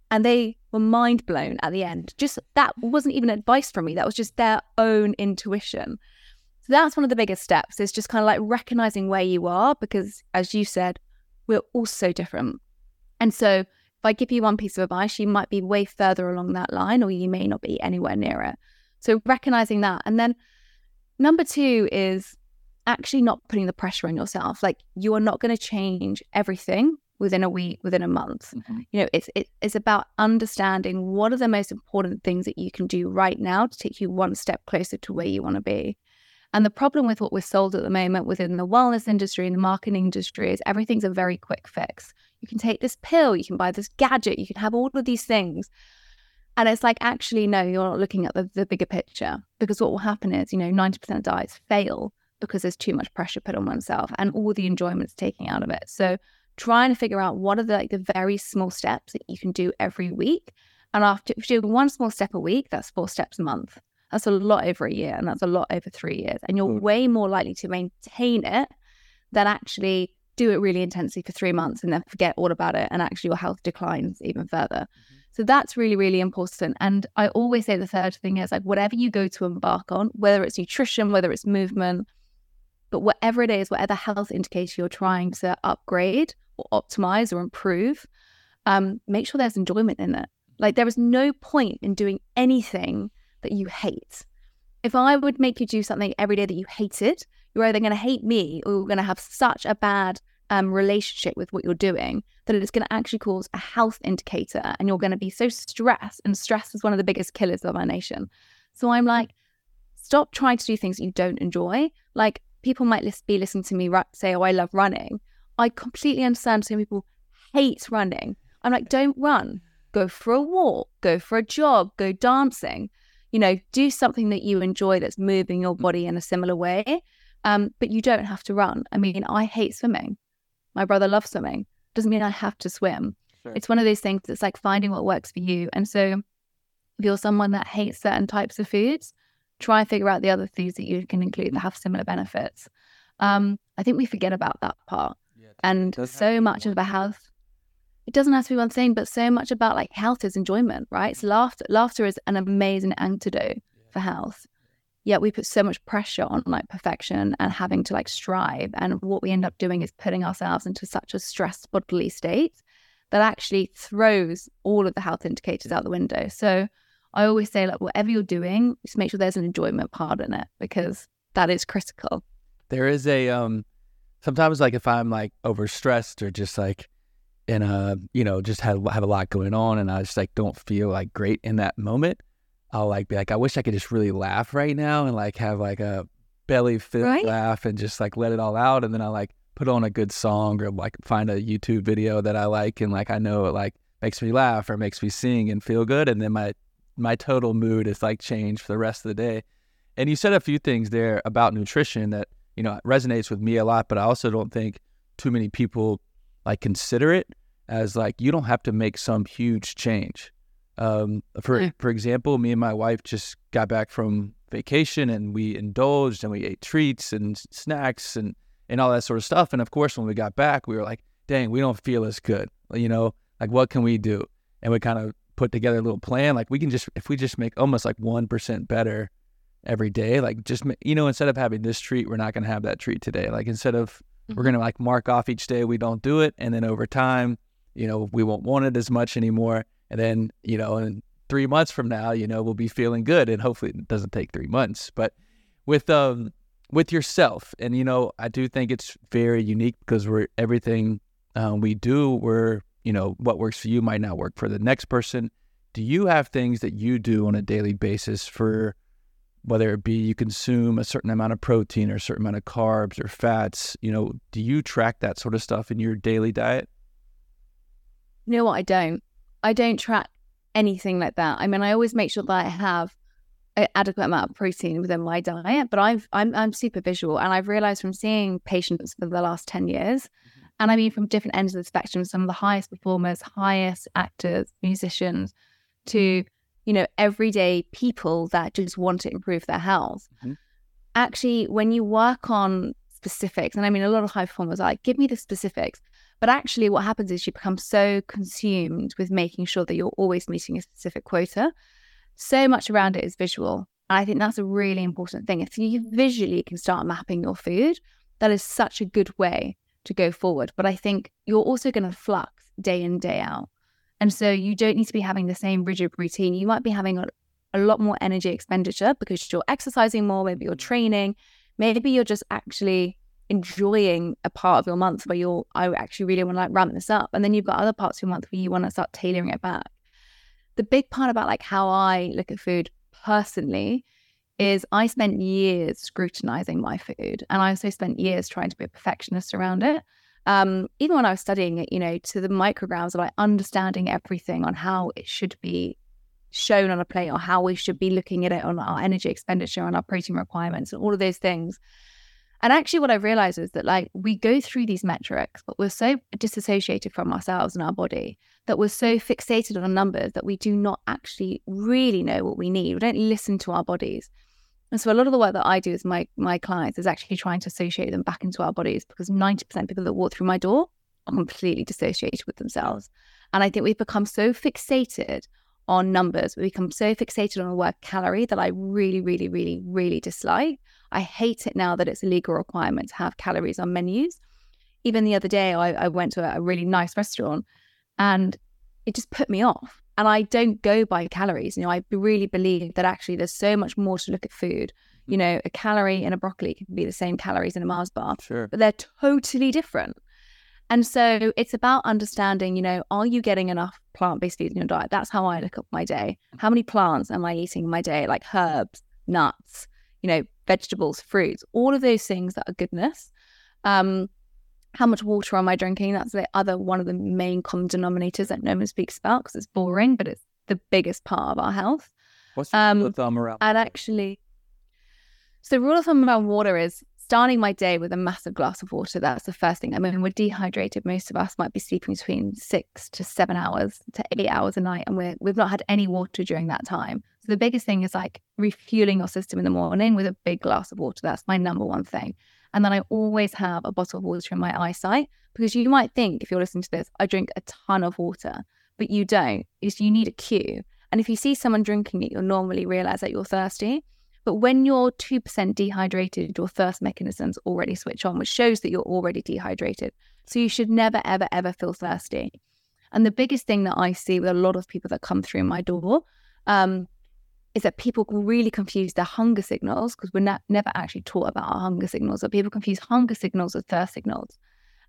[SPEAKER 2] And they were mind blown at the end. Just that wasn't even advice from me, that was just their own intuition. So that's one of the biggest steps is just kind of like recognizing where you are because, as you said, we're all so different. And so if I give you one piece of advice, you might be way further along that line or you may not be anywhere near it. So recognizing that. And then Number two is actually not putting the pressure on yourself. Like you are not going to change everything within a week, within a month. Mm-hmm. You know, it's it, it's about understanding what are the most important things that you can do right now to take you one step closer to where you want to be. And the problem with what we're sold at the moment within the wellness industry and the marketing industry is everything's a very quick fix. You can take this pill, you can buy this gadget, you can have all of these things. And it's like, actually, no, you're not looking at the, the bigger picture because what will happen is, you know, 90% of diets fail because there's too much pressure put on oneself and all the enjoyment's taking out of it. So trying to figure out what are the like the very small steps that you can do every week. And after if you do one small step a week, that's four steps a month. That's a lot over a year and that's a lot over three years. And you're mm. way more likely to maintain it than actually do it really intensely for three months and then forget all about it and actually your health declines even further. Mm-hmm. So that's really, really important. And I always say the third thing is like whatever you go to embark on, whether it's nutrition, whether it's movement, but whatever it is, whatever health indicator you're trying to upgrade or optimize or improve, um, make sure there's enjoyment in it. Like there is no point in doing anything that you hate. If I would make you do something every day that you hated, you're either going to hate me or you're going to have such a bad um, relationship with what you're doing that it is going to actually cause a health indicator and you're going to be so stressed. And stress is one of the biggest killers of our nation. So I'm like, stop trying to do things that you don't enjoy. Like people might be listening to me say, oh, I love running. I completely understand some people hate running. I'm like, don't run. Go for a walk, go for a jog, go dancing. You know, do something that you enjoy that's moving your body in a similar way. Um, but you don't have to run. I mean, I hate swimming. My brother loves swimming. Doesn't mean I have to swim. Sure. It's one of those things that's like finding what works for you. And so if you're someone that hates certain types of foods, try and figure out the other foods that you can include that have similar benefits. Um, I think we forget about that part. Yeah, and so much about health. It doesn't have to be one thing, but so much about like health is enjoyment, right? So laughter, laughter is an amazing antidote yeah. for health yet we put so much pressure on like perfection and having to like strive and what we end up doing is putting ourselves into such a stressed bodily state that actually throws all of the health indicators out the window. So i always say like whatever you're doing just make sure there's an enjoyment part in it because that is critical.
[SPEAKER 1] There is a um sometimes like if i'm like overstressed or just like in a you know just have, have a lot going on and i just like don't feel like great in that moment I'll like be like, I wish I could just really laugh right now and like have like a belly fit right? laugh and just like let it all out. And then I like put on a good song or like find a YouTube video that I like and like I know it like makes me laugh or makes me sing and feel good. And then my my total mood is like changed for the rest of the day. And you said a few things there about nutrition that, you know, resonates with me a lot, but I also don't think too many people like consider it as like you don't have to make some huge change. Um, for
[SPEAKER 2] Yeah.
[SPEAKER 1] for example, me and my wife just got back from vacation and we indulged and we ate treats and snacks and and all that sort of stuff. And of course, when we got back, we were like, "Dang, we don't feel as good." You know, like what can we do? And we kind of put together a little plan. Like we can just if we just make almost like one percent better every day. Like just you know, instead of having this treat, we're not gonna have that treat today. Like instead of we're gonna like mark off each day we don't do it, and then over time, you know, we won't want it as much anymore. And then you know, in three months from now, you know, we'll be feeling good, and hopefully it doesn't take three months. But with um with yourself, and you know, I do think it's very unique because we're everything um, we do. We're you know what works for you might not work for the next person. Do you have things that you do on a daily basis for whether it be you consume a certain amount of protein or a certain amount of carbs or fats, you know, do you track that sort of stuff in your daily diet?
[SPEAKER 2] Know? I don't. I don't track anything like that. I mean, I always make sure that I have an adequate amount of protein within my diet. But I've I'm I'm super visual, and I've realized from seeing patients for the last ten years, and I mean from different ends of the spectrum, some of the highest performers, highest actors, musicians, to you know everyday people that just want to improve their health.
[SPEAKER 1] Mhm.
[SPEAKER 2] Actually, when you work on specifics, and I mean a lot of high performers are like, give me the specifics. But actually, what happens is you become so consumed with making sure that you're always meeting a specific quota. So much around it is visual. And I think that's a really important thing. If you visually can start mapping your food, that is such a good way to go forward. But I think you're also going to flux day in, day out. And so you don't need to be having the same rigid routine. You might be having a, a lot more energy expenditure because you're exercising more, maybe you're training, maybe you're just actually enjoying a part of your month where you're I actually really want to like ramp this up. And then you've got other parts of your month where you want to start tailoring it back. The big part about like how I look at food personally is I spent years scrutinizing my food and I also spent years trying to be a perfectionist around it. Um, even when I was studying it, you know, to the micrograms of like understanding everything on how it should be shown on a plate or how we should be looking at it on our energy expenditure, on our protein requirements, and all of those things. And actually, what I've realized is that like we go through these metrics, but we're so disassociated from ourselves and our body that we're so fixated on numbers that we do not actually really know what we need. We don't listen to our bodies. And so a lot of the work that I do with my my clients is actually trying to associate them back into our bodies because 90% of people that walk through my door are completely dissociated with themselves. And I think we've become so fixated on numbers, we become so fixated on a word calorie that I really, really, really, really dislike. I hate it now that it's a legal requirement to have calories on menus. Even the other day, I, I went to a, really nice restaurant and it just put me off. And I don't go by calories. You know, I really believe that actually there's so much more to look at food. Hmm. You know, a calorie in a broccoli can be the same calories in a Mars bar,
[SPEAKER 1] Sure.
[SPEAKER 2] but they're totally different. And so it's about understanding, you know, are you getting enough plant based food in your diet? That's how I look at my day. How many plants am I eating in my day? Like herbs, nuts, you know, vegetables, fruits, all of those things that are goodness. Um, how much water am I drinking? That's the other one of the main common denominators that no one speaks about because it's boring, but it's the biggest part of our health.
[SPEAKER 1] What's the
[SPEAKER 2] Um,
[SPEAKER 1] rule of thumb around?
[SPEAKER 2] And actually, so the rule of thumb around water is starting my day with a massive glass of water. That's the first thing. I mean, we're dehydrated. Most of us might be sleeping between six to seven hours to eight hours a night, and we're, we've not had any water during that time. So the biggest thing is like refueling your system in the morning with a big glass of water. That's my number one thing. And then I always have a bottle of water in my eyesight because you might think, if you're listening to this, I drink a ton of water, but you don't. Is you need a cue. And if you see someone drinking it, you'll normally realize that you're thirsty. But when you're 2% dehydrated, your thirst mechanisms already switch on, which shows that you're already dehydrated. So you should never, ever, ever feel thirsty. And the biggest thing that I see with a lot of people that come through my door um, is that people really confuse their hunger signals because we're not, never actually taught about our hunger signals. So people confuse hunger signals with thirst signals.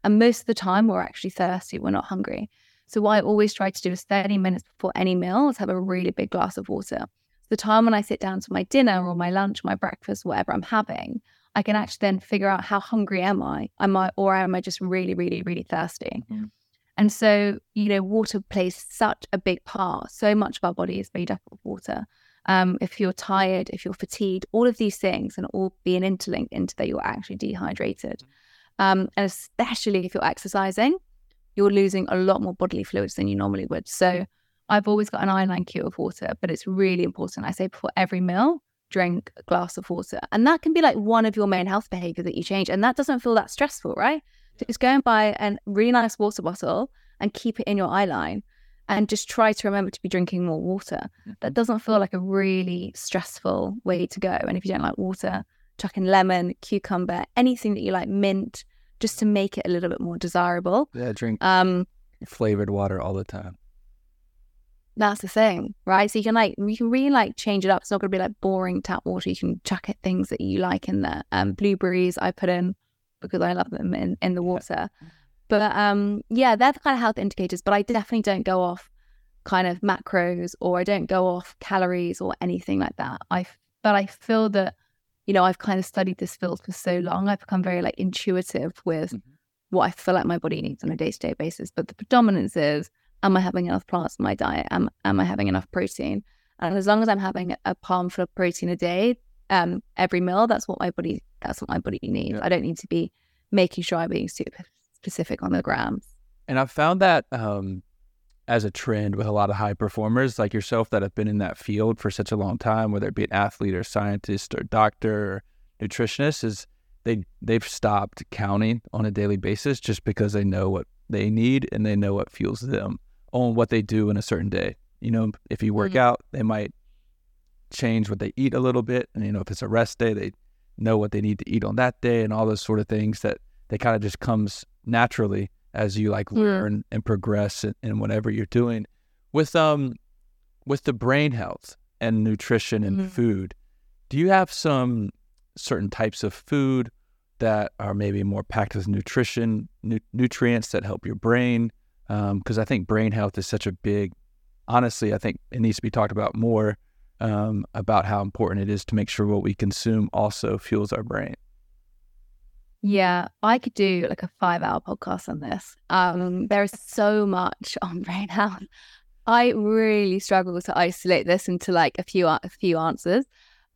[SPEAKER 2] And most of the time, we're actually thirsty, we're not hungry. So what I always try to do is 30 minutes before any meal is have a really big glass of water the time when I sit down to my dinner or my lunch, my breakfast, whatever I'm having, I can actually then figure out how hungry am I? Am I or am I just really, really, really thirsty?
[SPEAKER 1] Mhm.
[SPEAKER 2] And so, you know, water plays such a big part. So much of our body is made up of water. Um, if you're tired, if you're fatigued, all of these things and all be an interlink into that you're actually dehydrated. Um, and especially if you're exercising, you're losing a lot more bodily fluids than you normally would. So I've always got an iodine cue of water, but it's really important. I say before every meal, drink a glass of water. And that can be like one of your main health behaviors that you change. And that doesn't feel that stressful, right? Just go and buy a really nice water bottle and keep it in your eye line and just try to remember to be drinking more water. That mm-hmm. doesn't feel like a really stressful way to go. And if you don't like water, chuck in lemon, cucumber, anything that you like, mint, just to make it a little bit more desirable.
[SPEAKER 1] Yeah, drink um, flavored water all the time.
[SPEAKER 2] That's the thing, right? So you can like you can really like change it up. It's not gonna be like boring tap water. You can chuck it things that you like in there. Um, blueberries I put in because I love them in, in the water. But um, yeah, they're the kind of health indicators. But I definitely don't go off kind of macros or I don't go off calories or anything like that. I but I feel that you know I've kind of studied this field for so long. I've become very like intuitive with mm-hmm. what I feel like my body needs on a day to day basis. But the predominance is: Am I having enough plants in my diet? Am Am I having enough protein? And as long as I'm having a palm full of protein a day, um, every meal, that's what my body that's what my body needs. I don't need to be making sure I'm being super specific on the grams.
[SPEAKER 1] And I've found that um, as a trend with a lot of high performers like yourself that have been in that field for such a long time, whether it be an athlete or scientist or doctor or nutritionist, is they they've stopped counting on a daily basis just because they know what they need and they know what fuels them on what they do in a certain day. You know, if you work mm-hmm. out, they might change what they eat a little bit, and you know, if it's a rest day, they know what they need to eat on that day, and all those sort of things that they kind of just comes naturally as you like learn and progress in, in, whatever you're doing. With um, with the brain health and nutrition and mm-hmm. food, do you have some certain types of food that are maybe more packed with nutrition, nu- nutrients that help your brain? Because um, I think brain health is such a big. Honestly, I think it needs to be talked about more um, about how important it is to make sure what we consume also fuels our brain.
[SPEAKER 2] Yeah, I could do like a five hour podcast on this. Um, there is so much on brain health. I really struggle to isolate this into like a few a few answers.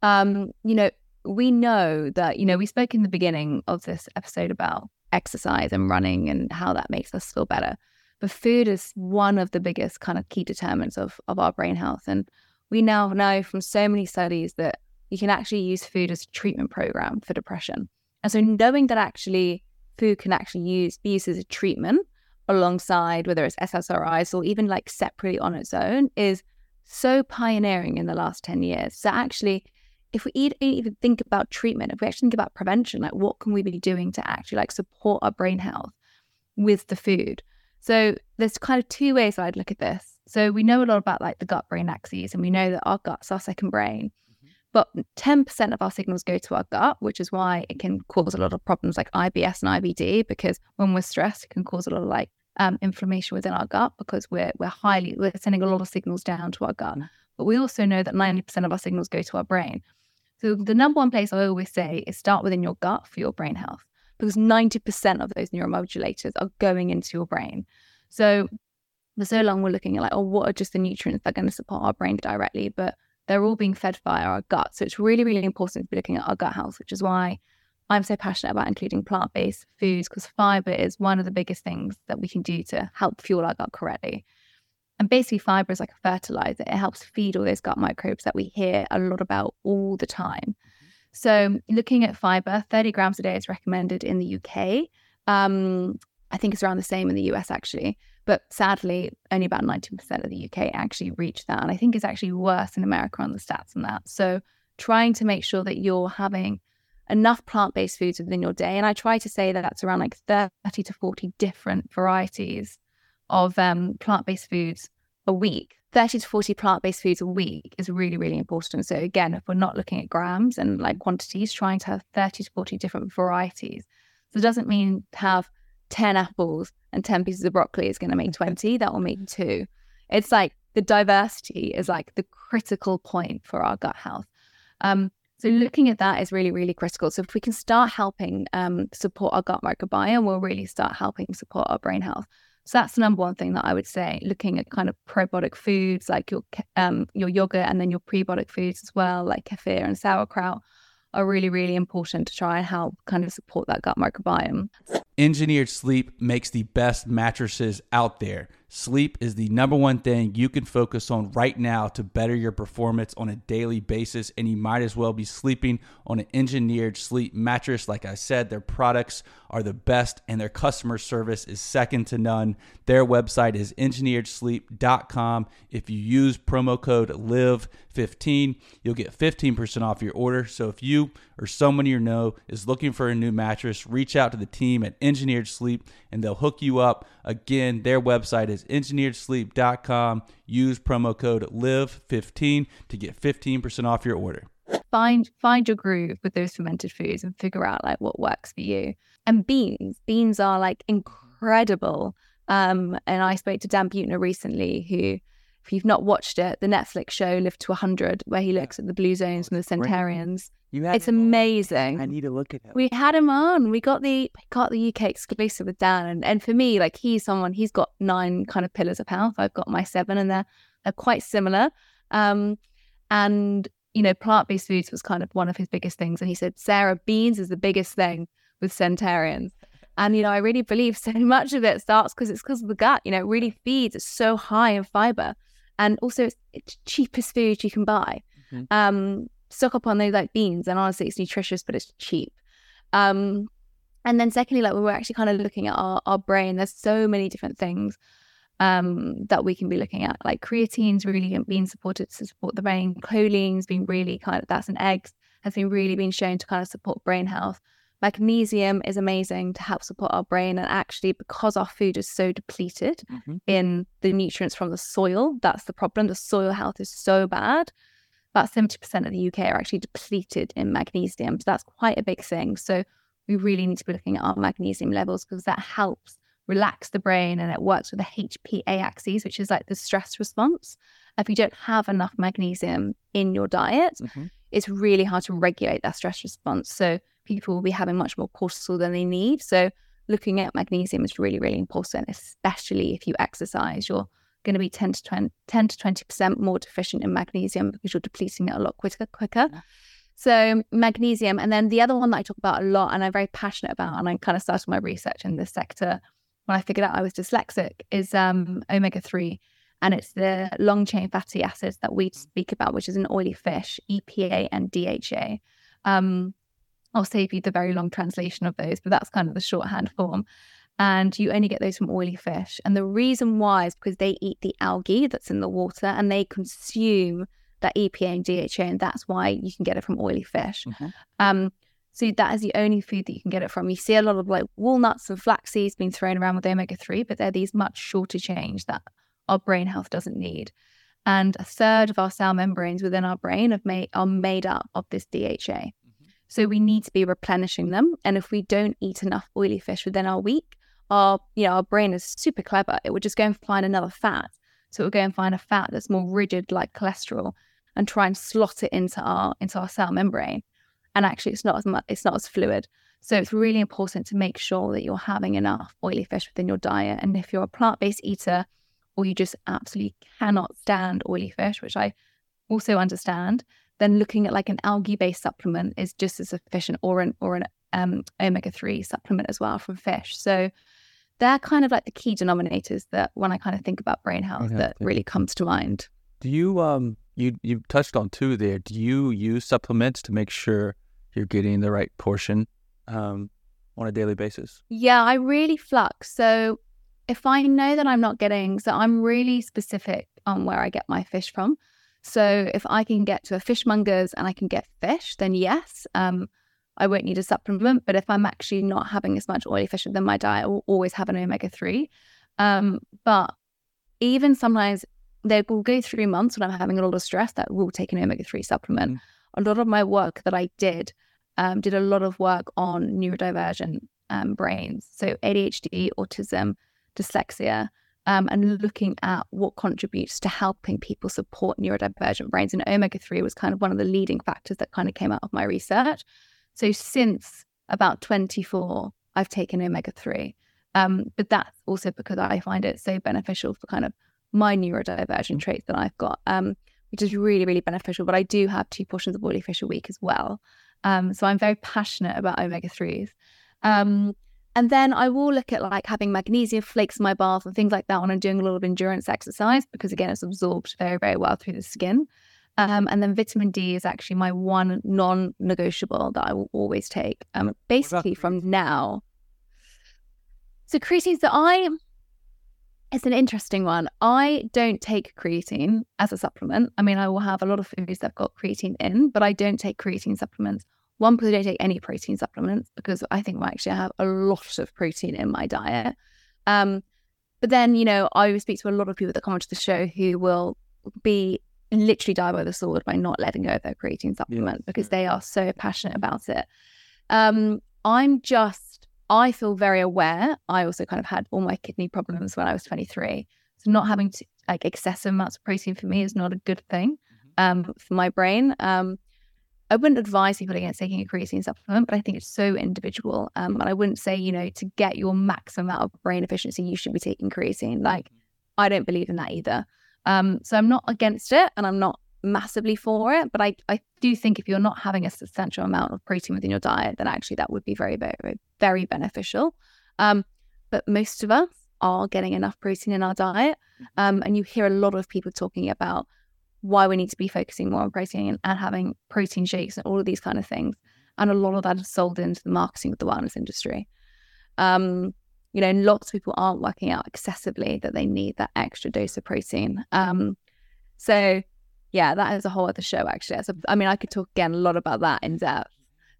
[SPEAKER 2] Um, you know, we know that you know we spoke in the beginning of this episode about exercise and running and how that makes us feel better. But food is one of the biggest kind of key determinants of of our brain health, and we now know from so many studies that you can actually use food as a treatment program for depression. And so knowing that actually food can actually use be used as a treatment alongside whether it's SSRIs or even like separately on its own is so pioneering in the last 10 years. So actually if we even think about treatment, if we actually think about prevention, like what can we be doing to actually like support our brain health with the food? So there's kind of two ways I'd look at this. So we know a lot about like the gut brain axes, and we know that our gut's our second brain. But 10% of our signals go to our gut, which is why it can cause a lot of problems like IBS and IBD, because when we're stressed, it can cause a lot of like um, inflammation within our gut because we're we're highly we're sending a lot of signals down to our gut. Mm-hmm. But we also know that 90% of our signals go to our brain. So the number one place I always say is start within your gut for your brain health because 90% of those neuromodulators are going into your brain. So for so long we're looking at like, oh, what are just the nutrients that are going to support our brain directly? But they're all being fed via our gut. So it's really, really important to be looking at our gut health, which is why I'm so passionate about including plant based foods because fiber is one of the biggest things that we can do to help fuel our gut correctly. And basically, fiber is like a fertilizer. It helps feed all those gut microbes that we hear a lot about all the time. So, looking at fiber, 30 grams a day is recommended in the UK. Um, I think it's around the same in the US actually. But sadly, only about 19% of the UK actually reach that. And I think it's actually worse in America on the stats than that. So trying to make sure that you're having enough plant based foods within your day. And I try to say that that's around like 30 to 40 different varieties of um, plant based foods a week. 30 to 40 plant based foods a week is really, really important. So, again, if we're not looking at grams and like quantities, trying to have 30 to 40 different varieties. So, it doesn't mean have 10 apples and 10 pieces of broccoli is going to make 20, that will make two. It's like the diversity is like the critical point for our gut health. Um, so looking at that is really, really critical. So if we can start helping um, support our gut microbiome, we'll really start helping support our brain health. So that's the number one thing that I would say. Looking at kind of probiotic foods like your um, your yogurt and then your prebiotic foods as well, like kefir and sauerkraut, are really, really important to try and help kind of support that gut microbiome.
[SPEAKER 1] Engineered Sleep makes the best mattresses out there. Sleep is the number one thing you can focus on right now to better your performance on a daily basis, and you might as well be sleeping on an engineered sleep mattress. Like I said, their products are the best, and their customer service is second to none. Their website is engineeredsleep.com. If you use promo code LIVE15, you'll get 15% off your order. So if you or someone you know is looking for a new mattress, reach out to the team at Engineered Sleep and they'll hook you up. Again, their website is engineeredsleep.com. Use promo code LIVE15 to get 15% off your order.
[SPEAKER 2] Find find your groove with those fermented foods and figure out like what works for you. And beans, beans are like incredible. Um, and I spoke to Dan Buettner recently, who, if you've not watched it, the Netflix show Live to 100, where he looks at the blue zones and the centarians.
[SPEAKER 3] You had
[SPEAKER 2] It's
[SPEAKER 3] him on.
[SPEAKER 2] amazing.
[SPEAKER 3] I need to look at him.
[SPEAKER 2] We had him on. We got the we got the UK exclusive with Dan, and, and for me, like he's someone he's got nine kind of pillars of health. I've got my seven, and they're they're quite similar. Um, and you know, plant based foods was kind of one of his biggest things. And he said, Sarah, beans is the biggest thing with centarians. And you know, I really believe so much of it starts because it's because of the gut. You know, it really feeds. It's so high in fiber, and also it's, it's cheapest food you can buy.
[SPEAKER 3] Mhm.
[SPEAKER 2] Um, stock up on those like beans, and honestly, it's nutritious, but it's cheap. Um, and then secondly, like we were actually kind of looking at our, our brain. There's so many different things um, that we can be looking at. Like creatine's really being supported to support the brain. Choline's been really kind of that's an eggs has been really been shown to kind of support brain health. Magnesium is amazing to help support our brain, and actually because our food is so depleted
[SPEAKER 3] Mhm.
[SPEAKER 2] in the nutrients from the soil, that's the problem. The soil health is so bad. About 70% of the UK are actually depleted in magnesium. So that's quite a big thing. So we really need to be looking at our magnesium levels because that helps relax the brain and it works with the HPA axis, which is like the stress response. If you don't have enough magnesium in your diet,
[SPEAKER 3] Mhm.
[SPEAKER 2] it's really hard to regulate that stress response. So people will be having much more cortisol than they need. So looking at magnesium is really, really important, especially if you exercise. You're going to be 10 to 20, 10 to 20% more deficient in magnesium because you're depleting it a lot quicker, quicker. So magnesium. And then the other one that I talk about a lot and I'm very passionate about, and I kind of started my research in this sector when I figured out I was dyslexic, is um, omega 3. And it's the long chain fatty acids that we speak about, which is an oily fish, EPA and DHA. Um, I'll save you the very long translation of those, but that's kind of the shorthand form. And you only get those from oily fish. And the reason why is because they eat the algae that's in the water and they consume that EPA and DHA. And that's why you can get it from oily fish.
[SPEAKER 3] Mhm.
[SPEAKER 2] Um, so that is the only food that you can get it from. You see a lot of like walnuts and flax seeds being thrown around with omega 3, but they're these much shorter chains that our brain health doesn't need. And a third of our cell membranes within our brain have made, are made up of this DHA. So we need to be replenishing them. And if we don't eat enough oily fish within our week, our you know our brain is super clever. It would just go and find another fat. So it would go and find a fat that's more rigid, like cholesterol, and try and slot it into our into our cell membrane. And actually, it's not as much. It's not as fluid. So it's really important to make sure that you're having enough oily fish within your diet. And if you're a plant based eater, or you just absolutely cannot stand oily fish, which I also understand, then looking at like an algae based supplement is just as efficient, or an or an um, omega three supplement as well from fish. So they're kind of like the key denominators that when I kind of think about brain health
[SPEAKER 3] Okay,
[SPEAKER 2] that really comes to mind.
[SPEAKER 3] Do you um you you touched on two there? Do you use supplements to make sure you're getting the right portion um on a daily basis?
[SPEAKER 2] Yeah, I really flux. So if I know that I'm not getting, so I'm really specific on where I get my fish from. So if I can get to a fishmonger's and I can get fish, then yes, um, I won't need a supplement. But if I'm actually not having as much oily fish within my diet, I will always have an omega three. Um, but even sometimes they will go through months when I'm having a lot of stress that will take an omega three supplement. A lot of my work that I did um, did a lot of work on neurodivergent um, brains, so ADHD, autism, dyslexia, um, and looking at what contributes to helping people support neurodivergent brains. And omega 3 was kind of one of the leading factors that kind of came out of my research. So since about 24, I've taken omega 3. Um, but that's also because I find it so beneficial for kind of my neurodivergent traits that I've got, um, which is really, really beneficial. But I do have two portions of oily fish a week as well. Um, so I'm very passionate about omega 3s. And then I will look at like having magnesium flakes in my bath and things like that when I'm doing a lot of endurance exercise, because again, it's absorbed very, very well through the skin. Um, and then vitamin D is actually my one non negotiable that I will always take. Um, basically, from now. So, creatine, so I, it's an interesting one. I don't take creatine as a supplement. I mean, I will have a lot of foods that have got creatine in, but I don't take creatine supplements. One, because I don't take any protein supplements because I think I actually have a lot of protein in my diet. Um, but then, you know, I speak to a lot of people that come onto the show who will be literally die by the sword by not letting go of their creatine supplement yeah. because they are so passionate about it. Um, I'm just, I feel very aware. I also kind of had all my kidney problems when I was 23. So not having to, like excessive amounts of protein for me is not a good thing mm-hmm. um, for my brain. Um, I wouldn't advise people against taking a creatine supplement, but I think it's so individual. Um, and I wouldn't say, you know, to get your maximum amount of brain efficiency, you should be taking creatine. Like, mm-hmm. I don't believe in that either. Um, so I'm not against it and I'm not massively for it, but I, I do think if you're not having a substantial amount of protein within your diet, then actually that would be very, very, very, beneficial. Um, but most of us are getting enough protein in our diet. Mm-hmm. Um, and you hear a lot of people talking about why we need to be focusing more on protein and, having protein shakes and all of these kind of things. And a lot of that is sold into the marketing of the wellness industry. Um, you know, lots of people aren't working out excessively that they need that extra dose of protein. Um, so yeah, that is a whole other show actually. I mean, I could talk again a lot about that in depth.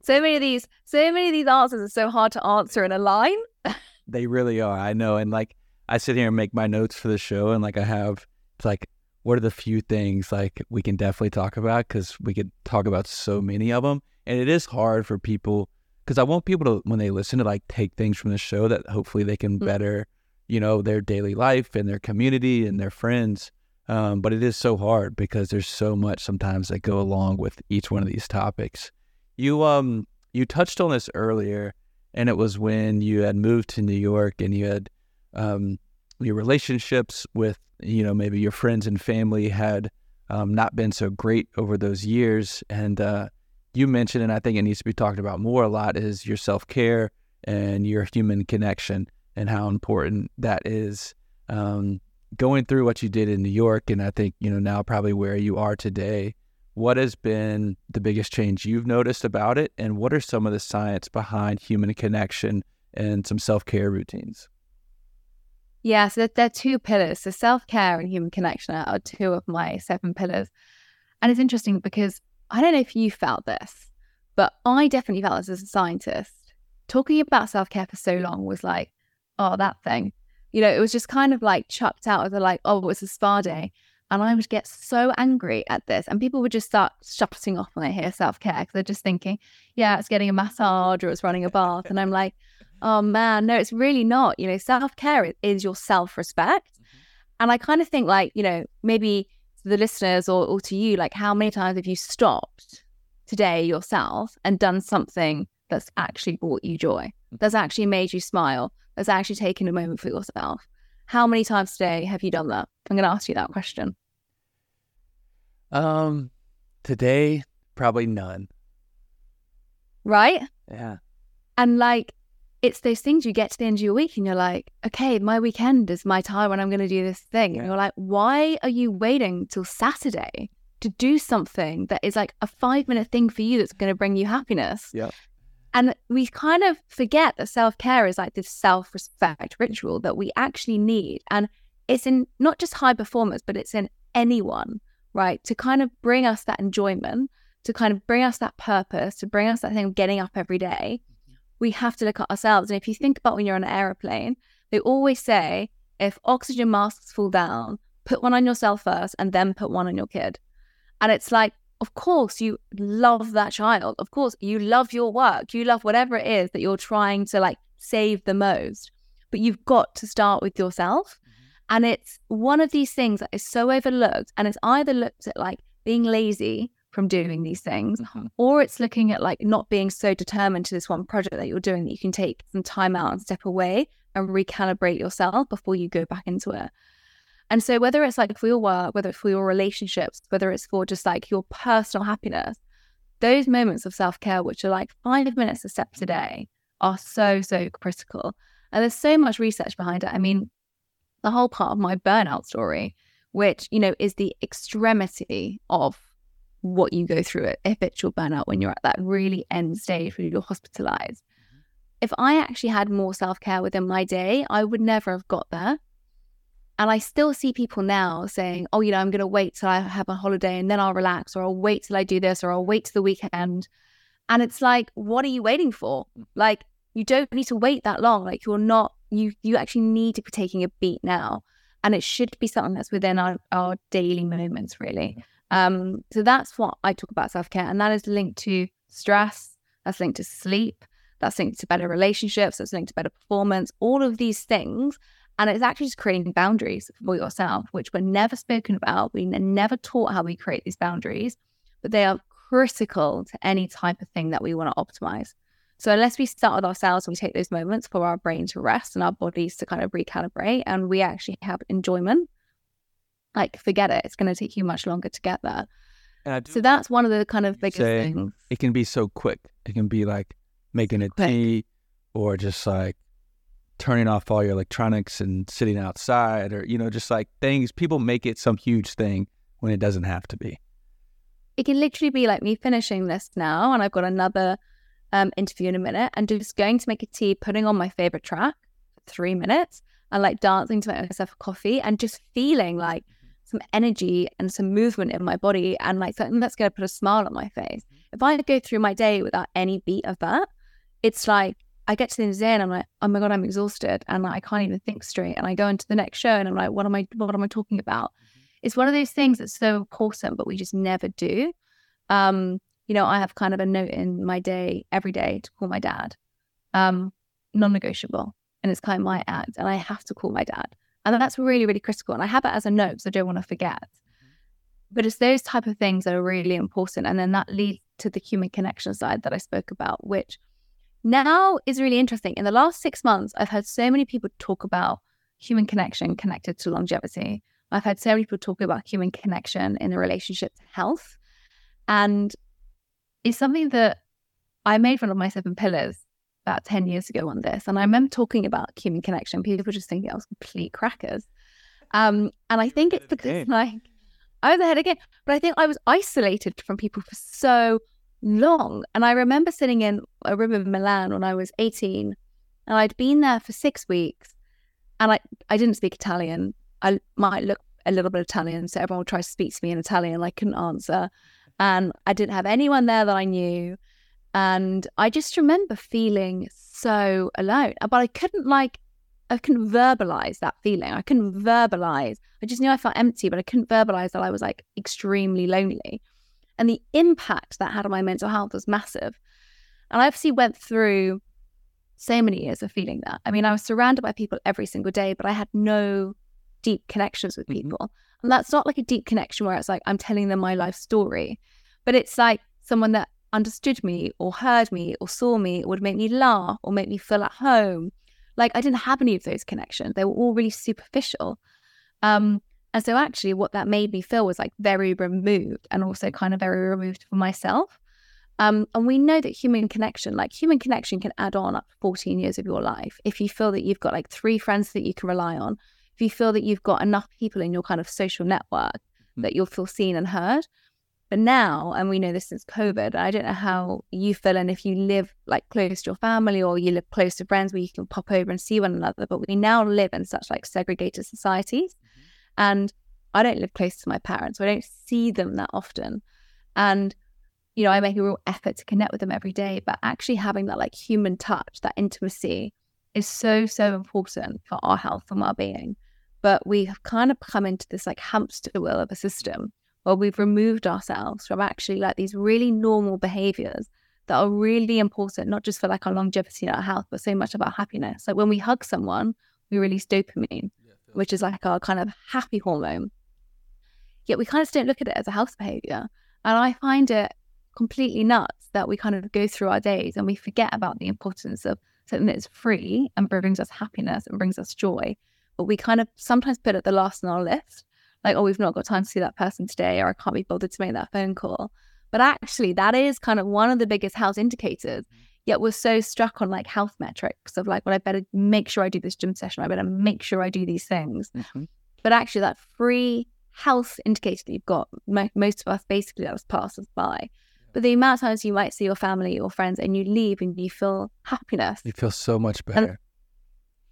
[SPEAKER 2] So many of these, so many of these answers are so hard to answer in a line.
[SPEAKER 1] they really are. I know. And like, I sit here and make my notes for the show, and like, I have it's like, what are the few things like we can definitely talk about because we could talk about so many of them, and it is hard for people because I want people to when they listen to like take things from the show that hopefully they can mm-hmm. better, you know, their daily life and their community and their friends. Um, but it is so hard because there's so much sometimes that go along with each one of these topics. You um you touched on this earlier, and it was when you had moved to New York and you had um your relationships with you know maybe your friends and family had um, not been so great over those years, and uh, you mentioned, and I think it needs to be talked about more a lot, is your self care and your human connection and how important that is. Um, going through what you did in New York, and I think, you know, now probably where you are today, what has been the biggest change you've noticed about it? And what are some of the science behind human connection and some self care routines?
[SPEAKER 2] Yeah, so there are two pillars. So self care and human connection are two of my seven pillars. And it's interesting because I don't know if you felt this, but I definitely felt this as a scientist. Talking about self care for so long was like, oh, that thing. You know, it was just kind of like chucked out as a like, oh, it's a spa day. And I would get so angry at this. And people would just start shutting off when they hear self care because they're just thinking, yeah, it's getting a massage or it's running a bath. And I'm like, oh man, no, it's really not. You know, self care is your self respect. Mm-hmm. And I kind of think like, you know, maybe to the listeners or, or to you, like how many times have you stopped today yourself and done something that's actually brought you joy, mm. that's actually made you smile, that's actually taken a moment for yourself? How many times today have you done that? I'm going to ask you that question.
[SPEAKER 1] Um, today, probably none.
[SPEAKER 2] Right?
[SPEAKER 1] Yeah.
[SPEAKER 2] And like, it's those things you get to the end of your week and you're like, okay, my weekend is my time when I'm going to do this thing. And you're like, why are you waiting till Saturday to do something that is like a five minute thing for you that's going to bring you happiness?
[SPEAKER 1] Yeah.
[SPEAKER 2] And we kind of forget that self care is like this self respect ritual that we actually need. And it's in not just high performers, but it's in anyone, right? To kind of bring us that enjoyment, to kind of bring us that purpose, to bring us that thing of getting up every day we have to look at ourselves. And if you think about when you're on an aeroplane, they always say if oxygen masks fall down, put one on yourself first and then put one on your kid. And it's like, of course, you love that child. Of course, you love your work. You love whatever it is that you're trying to like save the most. But you've got to start with yourself. Mm-hmm. And it's one of these things that is so overlooked. And it's either looked at like being lazy from doing these things, mm-hmm. or it's looking at like not being so determined to this one project that you're doing that you can take some time out and step away and recalibrate yourself before you go back into it. And so, whether it's like for your work, whether it's for your relationships, whether it's for just like your personal happiness, those moments of self care, which are like five minutes of steps a day, are so, so critical. And there's so much research behind it. I mean, the whole part of my burnout story, which, you know, is the extremity of what you go through at habitual burnout when you're at that really end stage when you're hospitalized. If I actually had more self care within my day, I would never have got there. And I still see people now saying, oh, you know, I'm going to wait till I have a holiday and then I'll relax, or I'll wait till I do this, or I'll wait till the weekend. And it's like, what are you waiting for? Like, you don't need to wait that long. Like, you're not, you, you actually need to be taking a beat now. And it should be something that's within our, our daily moments, really. Um, so that's what I talk about self care. And that is linked to stress, that's linked to sleep, that's linked to better relationships, that's linked to better performance, all of these things and it's actually just creating boundaries for yourself, which were never spoken about. We never taught how we create these boundaries, but they are critical to any type of thing that we want to optimize. So unless we start with ourselves and we take those moments for our brain to rest and our bodies to kind of recalibrate and we actually have enjoyment, like forget it. It's going to take you much longer to get there. So that's one of the kind of biggest things.
[SPEAKER 3] It can be so quick. It can be like making a quick. tea or just like turning off all your electronics and sitting outside or you know just like things people make it some huge thing when it doesn't have to be
[SPEAKER 2] it can literally be like me finishing this now and i've got another um, interview in a minute and just going to make a tea putting on my favorite track for three minutes and like dancing to make myself a coffee and just feeling like. Some energy and some movement in my body and like something that's going to put a smile on my face mm-hmm. if i go through my day without any beat of that it's like I get to the end of the day and I'm like, oh my god, I'm exhausted and like, I can't even think straight. And I go into the next show and I'm like, what am I what am I talking about? Mm-hmm. It's one of those things that's so important, but we just never do. Um, you know, I have kind of a note in my day every day to call my dad, um, non-negotiable, and it's kind of my act, and I have to call my dad, and that's really really critical. And I have it as a note because I don't want to forget. But it's those type of things that are really important, and then that leads to the human connection side that I spoke about, which now is really interesting. In the last six months, I've heard so many people talk about human connection connected to longevity. I've had so many people talk about human connection in the relationship to health. And it's something that I made one of my seven pillars about 10 years ago on this. And I remember talking about human connection. People were just thinking I was complete crackers. Um, and I think it's because like I was ahead again, but I think I was isolated from people for so long. And I remember sitting in a room in Milan when I was 18, and I'd been there for six weeks, and I, I didn't speak Italian. I might look a little bit Italian, so everyone would try to speak to me in Italian. I couldn't answer. And I didn't have anyone there that I knew. And I just remember feeling so alone. But I couldn't like I couldn't verbalize that feeling. I couldn't verbalize. I just knew I felt empty, but I couldn't verbalize that I was like extremely lonely. And the impact that had on my mental health was massive. And I obviously went through so many years of feeling that. I mean, I was surrounded by people every single day, but I had no deep connections with mm-hmm. people. Mm-hmm. And that's not like a deep connection where it's like I'm telling them my life story, but it's like someone that understood me or heard me or saw me or would make me laugh or make me feel at home. Like I didn't have any of those connections. They were all really superficial. Um, and so actually what that made me feel was like very removed and also kind of very removed for myself. Um, and we know that human connection, like human connection can add on up to 14 years of your life. If you feel that you've got like three friends that you can rely on, if you feel that you've got enough people in your kind of social network mm-hmm. that you'll feel seen and heard. But now, and we know this since COVID, I don't know how you feel and if you live like close to your family or you live close to friends where you can pop over and see one another, but we now live in such like segregated societies mm-hmm. and I don't live close to my parents, so I don't see them that often. And, you know, I make a real effort to connect with them every day, but actually having that like human touch, that intimacy is so, so important for our health and well being. But we have kind of come into this like hamster wheel of a system where we've removed ourselves from actually like these really normal behaviors that are really important, not just for like our longevity and our health, but so much about happiness. Like when we hug someone, we release dopamine which is like our kind of happy hormone. Yet we kind of don't look at it as a health behavior. And I find it completely nuts that we kind of go through our days and we forget about the importance of something that's free and brings us happiness and brings us joy. But we kind of sometimes put it the last on our list, like, oh, we've not got time to see that person today, or I can't be bothered to make that phone call. But actually, that is kind of one of the biggest health indicators. Yet we're so struck on like health metrics of like, well, I better make sure I do this gym session. I better make sure I do these things.
[SPEAKER 3] Mhm.
[SPEAKER 2] But actually, that free health indicator that you've got, mo- most of us basically that was passed us by. But the amount of times you might see your family or friends and you leave and you feel happiness,
[SPEAKER 3] You feel so much better.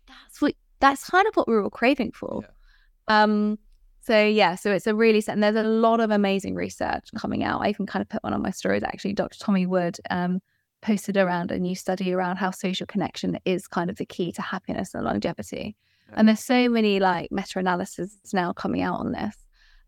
[SPEAKER 2] that's what that's kind of what we were all craving for. Um, so yeah, so it's a really and there's a lot of amazing research coming out. I even kind of put one on my stories actually. Dr. Tommy Wood um, posted around a new study around how social connection is kind of the key to happiness and longevity. And there's so many like meta-analysis now coming out on this,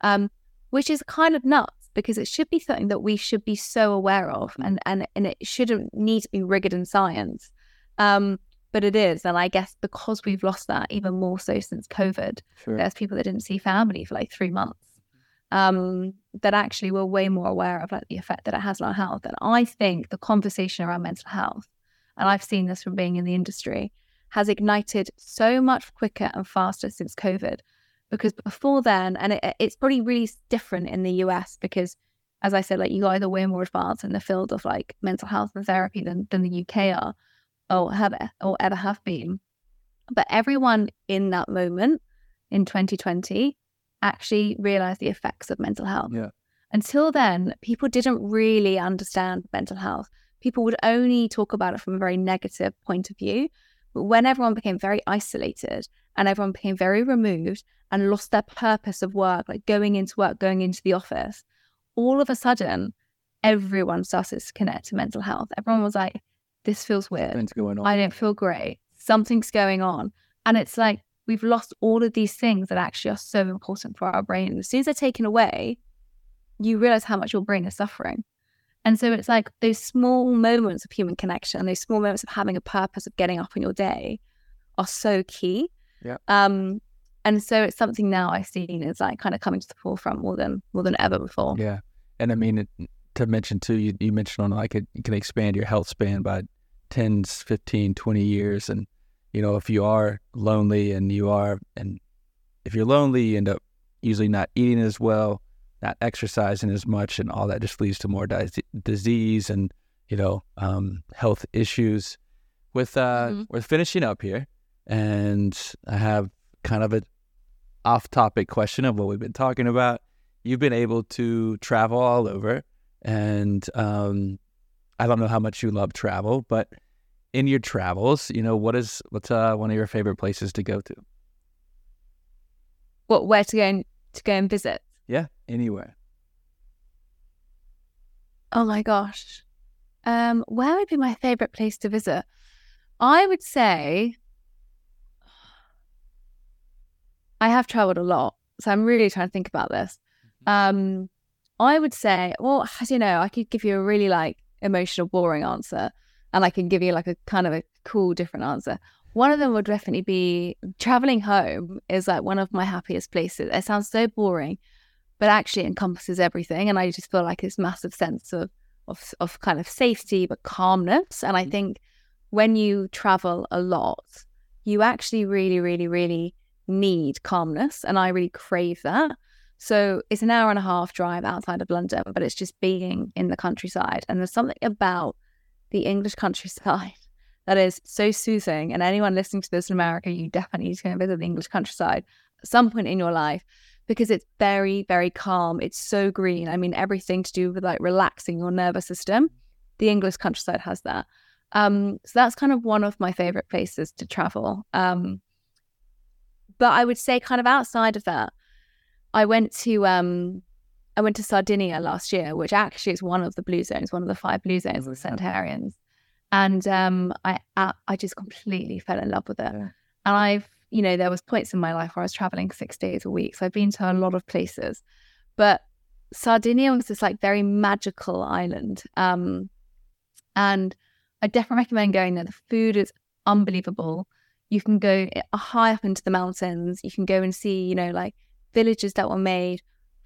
[SPEAKER 2] um, which is kind of nuts because it should be something that we should be so aware of, and and and it shouldn't need to be rigged in science. Um, but it is, and I guess because we've lost that even more so since COVID,
[SPEAKER 3] Sure.
[SPEAKER 2] there's people that didn't see family for like three months um, that actually were way more aware of like the effect that it has on our health. And I think the conversation around mental health, and I've seen this from being in the industry, has ignited so much quicker and faster since COVID. Because before then, and it, it's probably really different in the US because, as I said, like you guys are way more advanced in the field of like mental health and therapy than, than the UK are or have or ever have been. But everyone in that moment in 2020 actually realized the effects of mental health.
[SPEAKER 3] Yeah.
[SPEAKER 2] Until then, people didn't really understand mental health. People would only talk about it from a very negative point of view. But when everyone became very isolated and everyone became very removed and lost their purpose of work, like going into work, going into the office, all of a sudden, everyone started to connect to mental health. Everyone was like, this feels weird.
[SPEAKER 3] Something's going on.
[SPEAKER 2] I don't feel great. Something's going on. And it's like we've lost all of these things that actually are so important for our brain. And as soon as they're taken away, you realize how much your brain is suffering. And so it's like those small moments of human connection, those small moments of having a purpose of getting up in your day are so key.
[SPEAKER 3] Yeah.
[SPEAKER 2] Um, and so it's something now I've seen is like kind of coming to the forefront more than more than ever before.
[SPEAKER 3] Yeah. And I mean, it, to mention too, you, you mentioned on like it, you can expand your health span by 10, 15, 20 years. And, you know, if you are lonely and you are, and if you're lonely, you end up usually not eating as well, not exercising as much, and all that just leads to more dis- disease and, you know, um, health issues. With, uh,
[SPEAKER 2] Mhm.
[SPEAKER 3] we're finishing up here, and I have kind of a off topic question of what we've been talking about. You've been able to travel all over, and um, I don't know how much you love travel, but in your travels, you know, what is what's uh, one of your favorite places to go to?
[SPEAKER 2] What where to go and to go and visit?
[SPEAKER 3] Yeah, anywhere.
[SPEAKER 2] Oh my gosh. Um, where would be my favorite place to visit? I would say I have traveled a lot, so I'm really trying to think about this. Um, I would say, well, as you know, I could give you a really like emotional, boring answer, and I can give you like a kind of a cool, different answer. One of them would definitely be traveling home is like one of my happiest places. It sounds so boring, but actually encompasses everything, and I just feel like this massive sense of of of kind of safety but calmness. And I mm. think when you travel a lot, you actually really, really, really need calmness, and I really crave that. So it's an hour and a half drive outside of London, but it's just being in the countryside. And there's something about the English countryside that is so soothing. And anyone listening to this in America, you definitely need to go and visit the English countryside at some point in your life because it's very, very calm. It's so green. I mean, everything to do with like relaxing your nervous system. The English countryside has that. Um, so that's kind of one of my favorite places to travel. Um, but I would say, kind of outside of that, I went to um, I went to Sardinia last year, which actually is one of the blue zones, one of the five blue zones of the
[SPEAKER 3] Oh.
[SPEAKER 2] Centurions, and um, I I I just completely fell in love with it.
[SPEAKER 3] Yeah.
[SPEAKER 2] And I've you know there was points in my life where I was traveling six days a week, so I've been to a lot of places, but Sardinia was this like very magical island, um, and I definitely recommend going there. The food is unbelievable. You can go high up into the mountains. You can go and see, you know, like villages that were made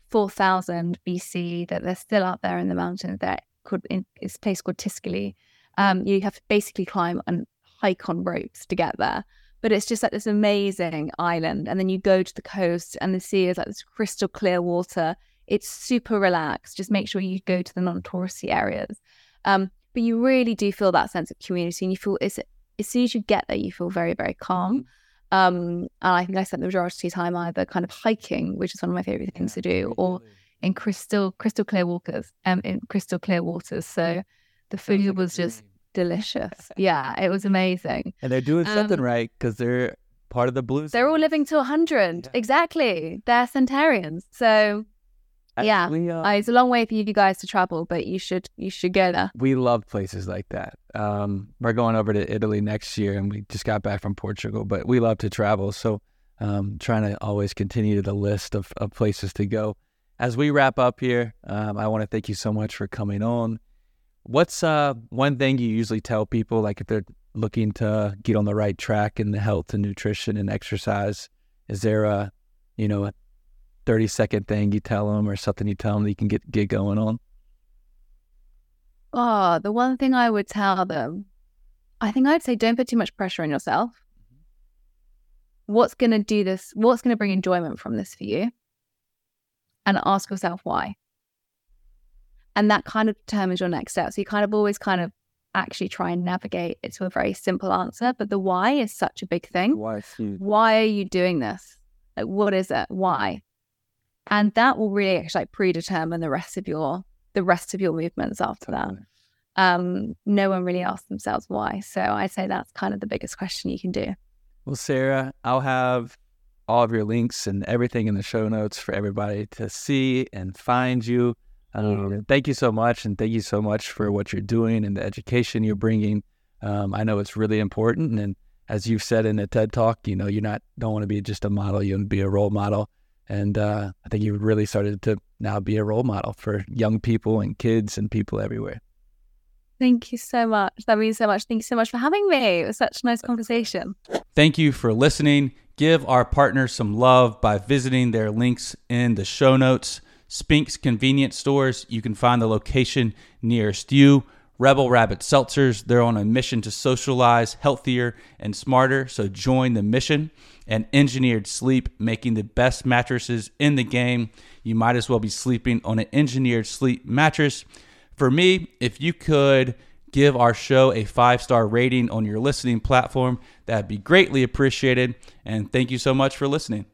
[SPEAKER 2] 4000 BC that they're still out there in the mountains. That could in a place called Tiscali. Um, you have to basically climb and hike on ropes to get there. But it's just like this amazing island, and then you go to the coast, and the sea is like this crystal clear water. It's super relaxed. Just make sure you go to the non-touristy areas. Um, but you really do feel that sense of community, and you feel it's as soon as you get there, you feel very, very calm. Um, and I think I spent the majority of time either kind of hiking, which is one of my favorite things to do, or in crystal crystal clear waters, um, in crystal clear waters. So the food was just delicious. Yeah, it was amazing.
[SPEAKER 1] And they're doing something
[SPEAKER 2] Um,
[SPEAKER 1] right because they're part of the blues.
[SPEAKER 2] They're all living to 100.
[SPEAKER 1] Yeah.
[SPEAKER 2] Exactly. They're centenarians. So yeah,
[SPEAKER 1] uh,
[SPEAKER 2] uh, it's a long way for you guys to travel, but you should you should go there.
[SPEAKER 1] we love places like that. Um, we're going over to Italy next year, and we just got back from Portugal. But we love to travel, so um, trying to always continue the list of, of places to go. As we wrap up here, um, I want to thank you so much for coming on. What's uh, one thing you usually tell people, like if they're looking to get on the right track in the health and nutrition and exercise? Is there a, you know, a thirty second thing you tell them, or something you tell them that you can get get going on?
[SPEAKER 2] Oh, the one thing I would tell them, I think I'd say don't put too much pressure on yourself. Mm-hmm. What's going to do this? What's going to bring enjoyment from this for you? And ask yourself why. And that kind of determines your next step. So you kind of always kind of actually try and navigate it to a very simple answer. But the why is such a big thing.
[SPEAKER 1] Why?
[SPEAKER 2] Why are you doing this? Like, what is it? Why? And that will really actually like predetermine the rest of your the rest of your movements after that um, no one really asks themselves why. So I'd say that's kind of the biggest question you can do.
[SPEAKER 1] Well, Sarah, I'll have all of your links and everything in the show notes for everybody to see and find you. Um, thank you so much, and thank you so much for what you're doing and the education you're bringing. Um, I know it's really important, and as you've said in the TED Talk, you know, you're not don't want to be just a model; you want to be a role model. And uh, I think you've really started to now be a role model for young people and kids and people everywhere.
[SPEAKER 2] Thank you so much. That means so much. Thank you so much for having me. It was such a nice conversation.
[SPEAKER 4] Thank you for listening. Give our partners some love by visiting their links in the show notes. Spinx convenience stores, you can find the location nearest you. Rebel Rabbit Seltzers, they're on a mission to socialize healthier and smarter, so join the mission. And Engineered Sleep, making the best mattresses in the game. You might as well be sleeping on an engineered sleep mattress. For me, if you could give our show a five star rating on your listening platform, that'd be greatly appreciated. And thank you so much for listening.